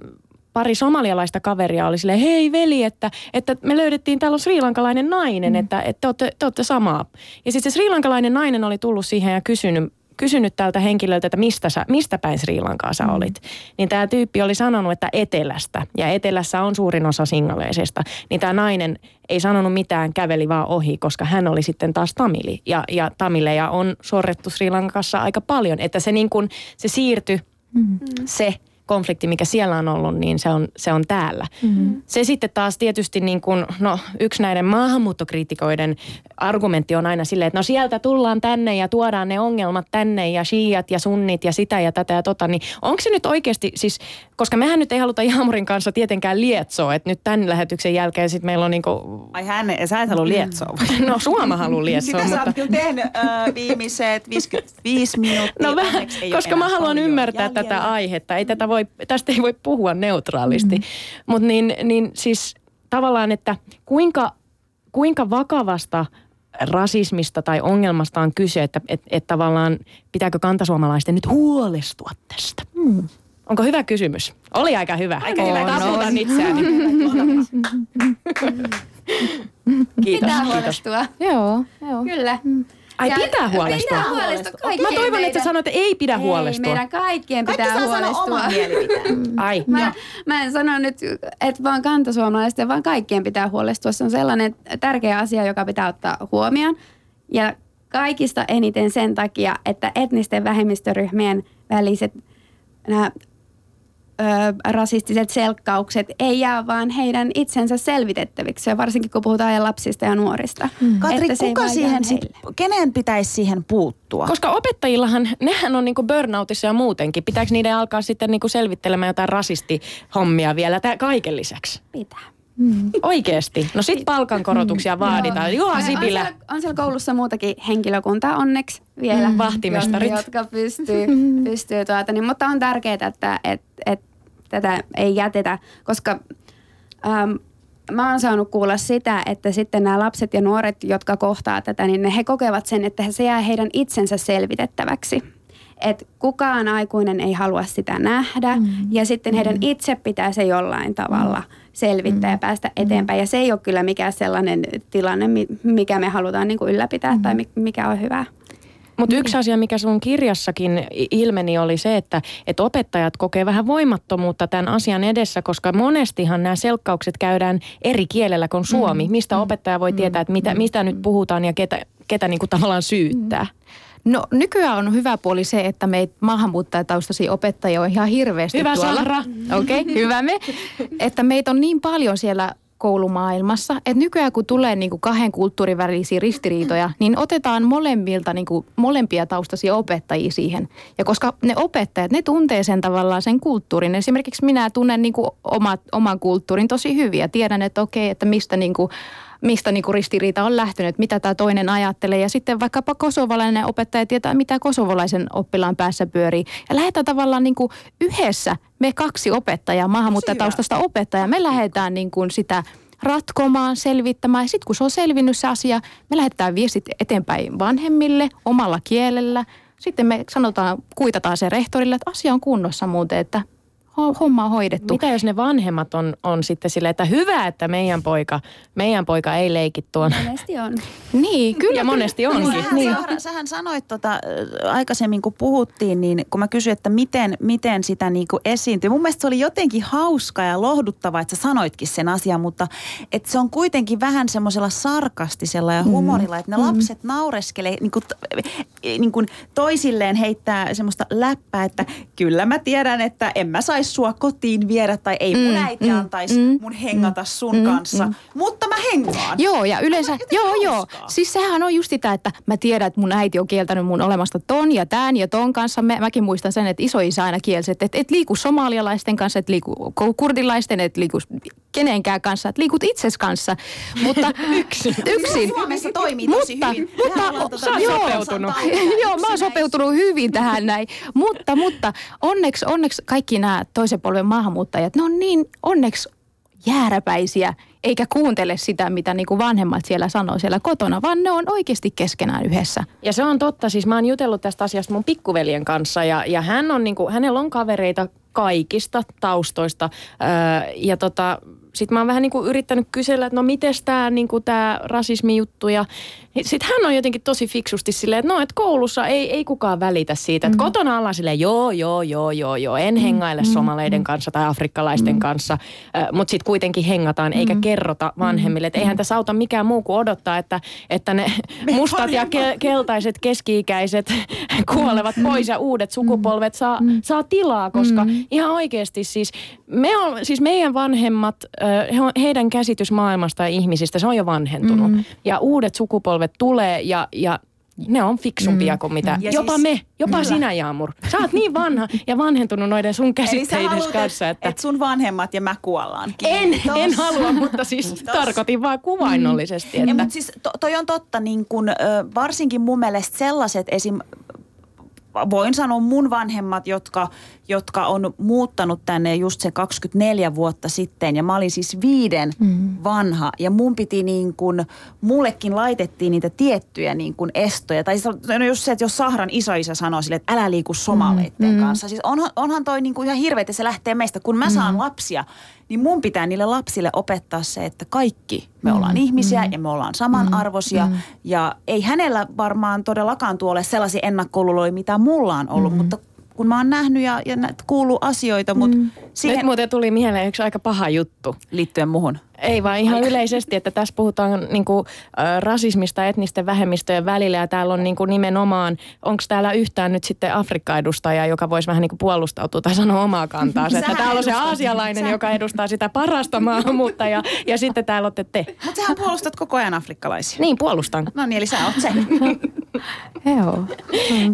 pari somalialaista kaveria oli silleen, hei veli, että, että me löydettiin, täällä on sriilankalainen nainen, mm. että, että te, olette, te olette samaa. Ja sitten se sriilankalainen nainen oli tullut siihen ja kysynyt, kysynyt tältä henkilöltä, että mistä, sä, mistä päin Sri Lankaa sä olit. Mm. Niin tämä tyyppi oli sanonut, että etelästä. Ja etelässä on suurin osa singaleisista. Niin tämä nainen ei sanonut mitään, käveli vaan ohi, koska hän oli sitten taas tamili. Ja, ja tamileja on sorrettu Sri Lankassa aika paljon. Että se, niin kun, se siirtyi, mm. se konflikti, mikä siellä on ollut, niin se on, se on täällä. Mm-hmm. Se sitten taas tietysti niin kuin, no, yksi näiden maahanmuuttokriitikoiden argumentti on aina silleen, että no sieltä tullaan tänne ja tuodaan ne ongelmat tänne ja shiat ja sunnit ja sitä ja tätä ja tota, niin onko se nyt oikeasti, siis, koska mehän nyt ei haluta Jaamurin kanssa tietenkään lietsoa, että nyt tämän lähetyksen jälkeen sitten meillä on niin kuin... Ai hän, sä et halua lietsoa. no Suoma haluaa lietsoa, Sitä mutta... sä oot tehnyt äh, viimeiset 55 minuuttia. No vähän, koska mä haluan ymmärtää jäljellä. tätä aihetta. Ei tätä voi, tästä ei voi puhua neutraalisti. Mm. Mutta niin, niin siis tavallaan, että kuinka, kuinka vakavasta rasismista tai ongelmasta on kyse, että et, et tavallaan pitääkö kantasuomalaisten nyt huolestua tästä? Mm. Onko hyvä kysymys? Oli aika hyvä. Aika on, hyvä. Taputan itseäni. kiitos. Pitää kiitos. huolestua. Joo, joo. Kyllä. Ai Ja pitää huolestua. Pitää huolestua. Mä Kaikkien toivon, että meidän- sä sanoit, että ei pidä Ei, huolestua. meidän kaikkien Kaikki pitää saa sanoa huolestua. oman mielipiteen. Ai, Mä, mä en sano nyt, että vaan kantasuomalaisten, vaan kaikkien pitää huolestua. Se on sellainen tärkeä asia, joka pitää ottaa huomioon. Ja kaikista eniten sen takia, että etnisten vähemmistöryhmien väliset nämä ö, rasistiset selkkaukset ei jää vaan heidän itsensä selvitettäviksi, ja varsinkin kun puhutaan lapsista ja nuorista. Mm. Katri, se ei kuka siihen sit, kenen pitäisi siihen puuttua? Koska opettajillahan, nehän on niinku burnoutissa ja muutenkin. Pitääkö niiden alkaa sitten niinku selvittelemään jotain rasistihommia vielä tää kaiken lisäksi? Pitää. Oikeesti. No sit palkankorotuksia vaaditaan. Juha On, on, Sipilä. siellä, on siellä koulussa muutakin henkilökuntaa onneksi vielä. Mm. Vahtimestarit. Jotka, jotka pystyy, pystyy tuota, niin, mutta on tärkeää, että et, et, tätä ei jätetä, koska äm, mä oon saanut kuulla sitä, että sitten nämä lapset ja nuoret, jotka kohtaa tätä, niin ne he kokevat sen, että se jää heidän itsensä selvitettäväksi. Et kukaan aikuinen ei halua sitä nähdä mm. ja sitten heidän itse pitää se jollain tavalla selvittää ja päästä eteenpäin. Ja se ei ole kyllä mikään sellainen tilanne, mi- mikä me halutaan niin kuin ylläpitää tai mi- mikä on hyvä. Mutta yksi asia, mikä sun kirjassakin ilmeni, oli se, että, että opettajat kokee vähän voimattomuutta tämän asian edessä, koska monestihan nämä selkkaukset käydään eri kielellä kuin suomi. Mistä opettaja voi tietää, että mitä, mistä nyt puhutaan ja ketä, ketä niinku tavallaan syyttää. No nykyään on hyvä puoli se, että meitä maahanmuuttajataustaisia opettajia on ihan hirveästi Hyvä, tuolla. Sahra. Okei, okay, hyvä me. Että meitä on niin paljon siellä koulumaailmassa, että nykyään kun tulee niin kuin kahden kulttuurin välisiä ristiriitoja, niin otetaan molemmilta niin kuin molempia taustaisia opettajia siihen. Ja koska ne opettajat, ne tuntee sen tavallaan sen kulttuurin. Esimerkiksi minä tunnen niin kuin omat, oman kulttuurin tosi hyvin ja tiedän, että okei, että mistä niin kuin mistä niin kuin ristiriita on lähtenyt, mitä tämä toinen ajattelee. Ja sitten vaikkapa kosovalainen opettaja tietää, mitä kosovalaisen oppilaan päässä pyörii. Ja lähdetään tavallaan niin kuin yhdessä, me kaksi opettajaa, maahanmuuttajataustasta opettajaa, me lähdetään niin kuin sitä ratkomaan, selvittämään. Ja sitten kun se on selvinnyt se asia, me lähdetään viestit eteenpäin vanhemmille omalla kielellä. Sitten me sanotaan, kuitataan se rehtorille, että asia on kunnossa muuten, että homma on hoidettu. Mitä jos ne vanhemmat on, on sitten silleen, että hyvä, että meidän poika, meidän poika ei leiki tuon. Monesti on. Niin, kyllä. Ja monesti onkin. Sähän, niin. Sahra, sähän sanoit tota, aikaisemmin, kun puhuttiin, niin kun mä kysyin, että miten, miten sitä niin kuin esiintyy. Mun mielestä se oli jotenkin hauska ja lohduttava, että sä sanoitkin sen asian, mutta että se on kuitenkin vähän semmoisella sarkastisella ja humorilla, että ne lapset naureskelee niin kuin, niin kuin toisilleen heittää semmoista läppää, että kyllä mä tiedän, että en mä saisi sua kotiin viedä tai ei mun Mm, äiti mm, antaisi mm, mun hengata sun mm, kanssa, mm. mutta mä hengaan. Joo, ja yleensä, joo, joo. hauskaa. Siis sehän on just sitä, että mä tiedän, että mun äiti on kieltänyt mun olemasta ton ja tän ja ton kanssa. Mä, mäkin muistan sen, että isoisä aina kielsi, että et, et liiku somalialaisten kanssa, et liiku kurdilaisten, et liiku kenenkään kanssa, että liikut itses kanssa. Mutta yksin. yksin. Suomessa toimii tosi mutta, hyvin. Mutta, ollaan tota- joo, sopeutunut. joo, mä oon sopeutunut hyvin tähän näin. Mutta, mutta onneksi, onneksi kaikki nämä toisen polven maahanmuuttajat, ne on niin onneksi jääräpäisiä, eikä kuuntele sitä, mitä niin kuin vanhemmat siellä sanoo siellä kotona, vaan ne on oikeasti keskenään yhdessä. Ja se on totta, siis mä oon jutellut tästä asiasta mun pikkuveljen kanssa ja, ja hän on niinku, hänellä on kavereita kaikista taustoista. Öö, ja tota, sitten mä oon vähän niin kuin yrittänyt kysellä, että no miten tämä niin tää rasismi-juttu ja sitten hän on jotenkin tosi fiksusti silleen, että no, että koulussa ei, ei kukaan välitä siitä. Että mm. kotona ollaan silleen, joo, joo, joo, joo, joo, en mm. hengaile mm. somaleiden mm. kanssa tai afrikkalaisten mm. kanssa. Äh, Mutta sitten kuitenkin hengataan mm. eikä kerrota vanhemmille. Että eihän tässä auta mikään muu kuin odottaa, että, että ne mustat ja ke- keltaiset keski-ikäiset kuolevat pois ja uudet sukupolvet saa, mm. saa tilaa. Koska mm. ihan oikeasti siis, me on, siis meidän vanhemmat, he, heidän käsitys maailmasta ja ihmisistä, se on jo vanhentunut. Mm. Ja uudet sukupolvet sukupolvet tulee ja, ja ne on fiksumpia mm. kuin mitä. Ja jopa siis, me, jopa kyllä. sinä Jaamur. Sä oot niin vanha ja vanhentunut noiden sun käsitteiden kanssa. Että et sun vanhemmat ja mä kuollaan. En, en halua, mutta siis Tos. tarkoitin vaan kuvainnollisesti. Mm. Että... Ja, mutta siis to, toi on totta, niin kun, varsinkin mun mielestä sellaiset esim voin sanoa mun vanhemmat, jotka, jotka on muuttanut tänne just se 24 vuotta sitten. Ja mä olin siis viiden mm. vanha ja mun piti niin kuin, mullekin laitettiin niitä tiettyjä niin kuin estoja. Tai siis no just se, että jos Sahran isoisä sanoo sille, että älä liiku somaleitten mm. kanssa. Siis onhan, onhan toi niin kuin ihan hirveä, että se lähtee meistä. Kun mä saan mm. lapsia, niin mun pitää niille lapsille opettaa se, että kaikki me mm, ollaan ihmisiä mm, ja me ollaan samanarvoisia. Mm, Ja ei hänellä varmaan todellakaan tuolle sellaisia ennakkoluuloja, mitä mulla on ollut, mm. mutta kun mä oon nähnyt ja, ja kuullut asioita, mutta mm. siihen... Nyt muuten tuli mieleen yksi aika paha juttu. Liittyen muhun. Ei vaan ihan yleisesti, että tässä puhutaan niin kuin, rasismista etnisten vähemmistöjen välillä ja täällä on niin kuin nimenomaan, onko täällä yhtään nyt sitten Afrikka-edustaja, joka voisi vähän niin kuin puolustautua tai sanoa omaa kantaa. Että täällä on se aasialainen, Sä... joka edustaa sitä parasta maahanmuutta ja, ja sitten täällä olette te. Mutta sähän puolustat koko ajan afrikkalaisia. Niin, puolustan. No niin, eli sä oot se. joo.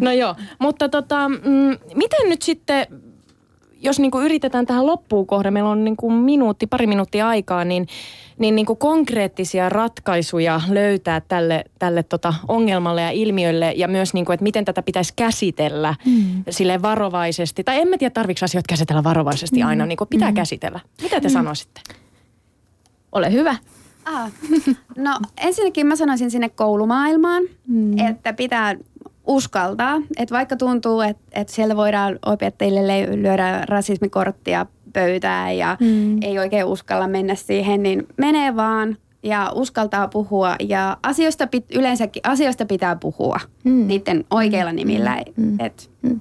No joo, mutta tota, mm, miten nyt sitten jos niin kuin yritetään tähän loppuun kohde, meillä on niin kuin minuutti, pari minuuttia aikaa, niin, niin, niin kuin konkreettisia ratkaisuja löytää tälle, tälle tota ongelmalle ja ilmiölle ja myös, niin kuin, että miten tätä pitäisi käsitellä mm. sille varovaisesti. Tai en mä tiedä, tarvitseeko asioita käsitellä varovaisesti mm. aina, niin kuin pitää mm. käsitellä. Mitä te mm. sanoisitte? Ole hyvä. Ah, no ensinnäkin mä sanoisin sinne koulumaailmaan, mm. että pitää uskaltaa. Että vaikka tuntuu, että, että siellä voidaan opettajille lyödä rasismikorttia pöytään ja mm. ei oikein uskalla mennä siihen, niin menee vaan ja uskaltaa puhua. Ja asioista pit, yleensäkin asioista pitää puhua mm. niiden oikeilla nimillä, mm. että mm.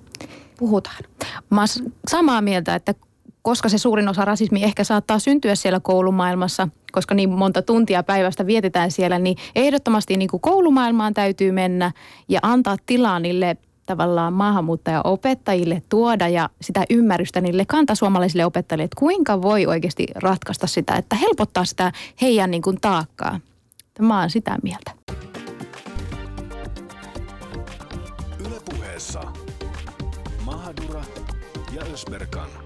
puhutaan. Mä samaa mieltä, että koska se suurin osa rasismi ehkä saattaa syntyä siellä koulumaailmassa, koska niin monta tuntia päivästä vietetään siellä, niin ehdottomasti niin kuin koulumaailmaan täytyy mennä ja antaa tilaa niille tavallaan maahanmuuttaja-opettajille tuoda ja sitä ymmärrystä niille kantasuomalaisille opettajille, että kuinka voi oikeasti ratkaista sitä, että helpottaa sitä heidän niin kuin taakkaa. Mä oon sitä mieltä. Ylepuheessa Mahadura ja Ösberkan.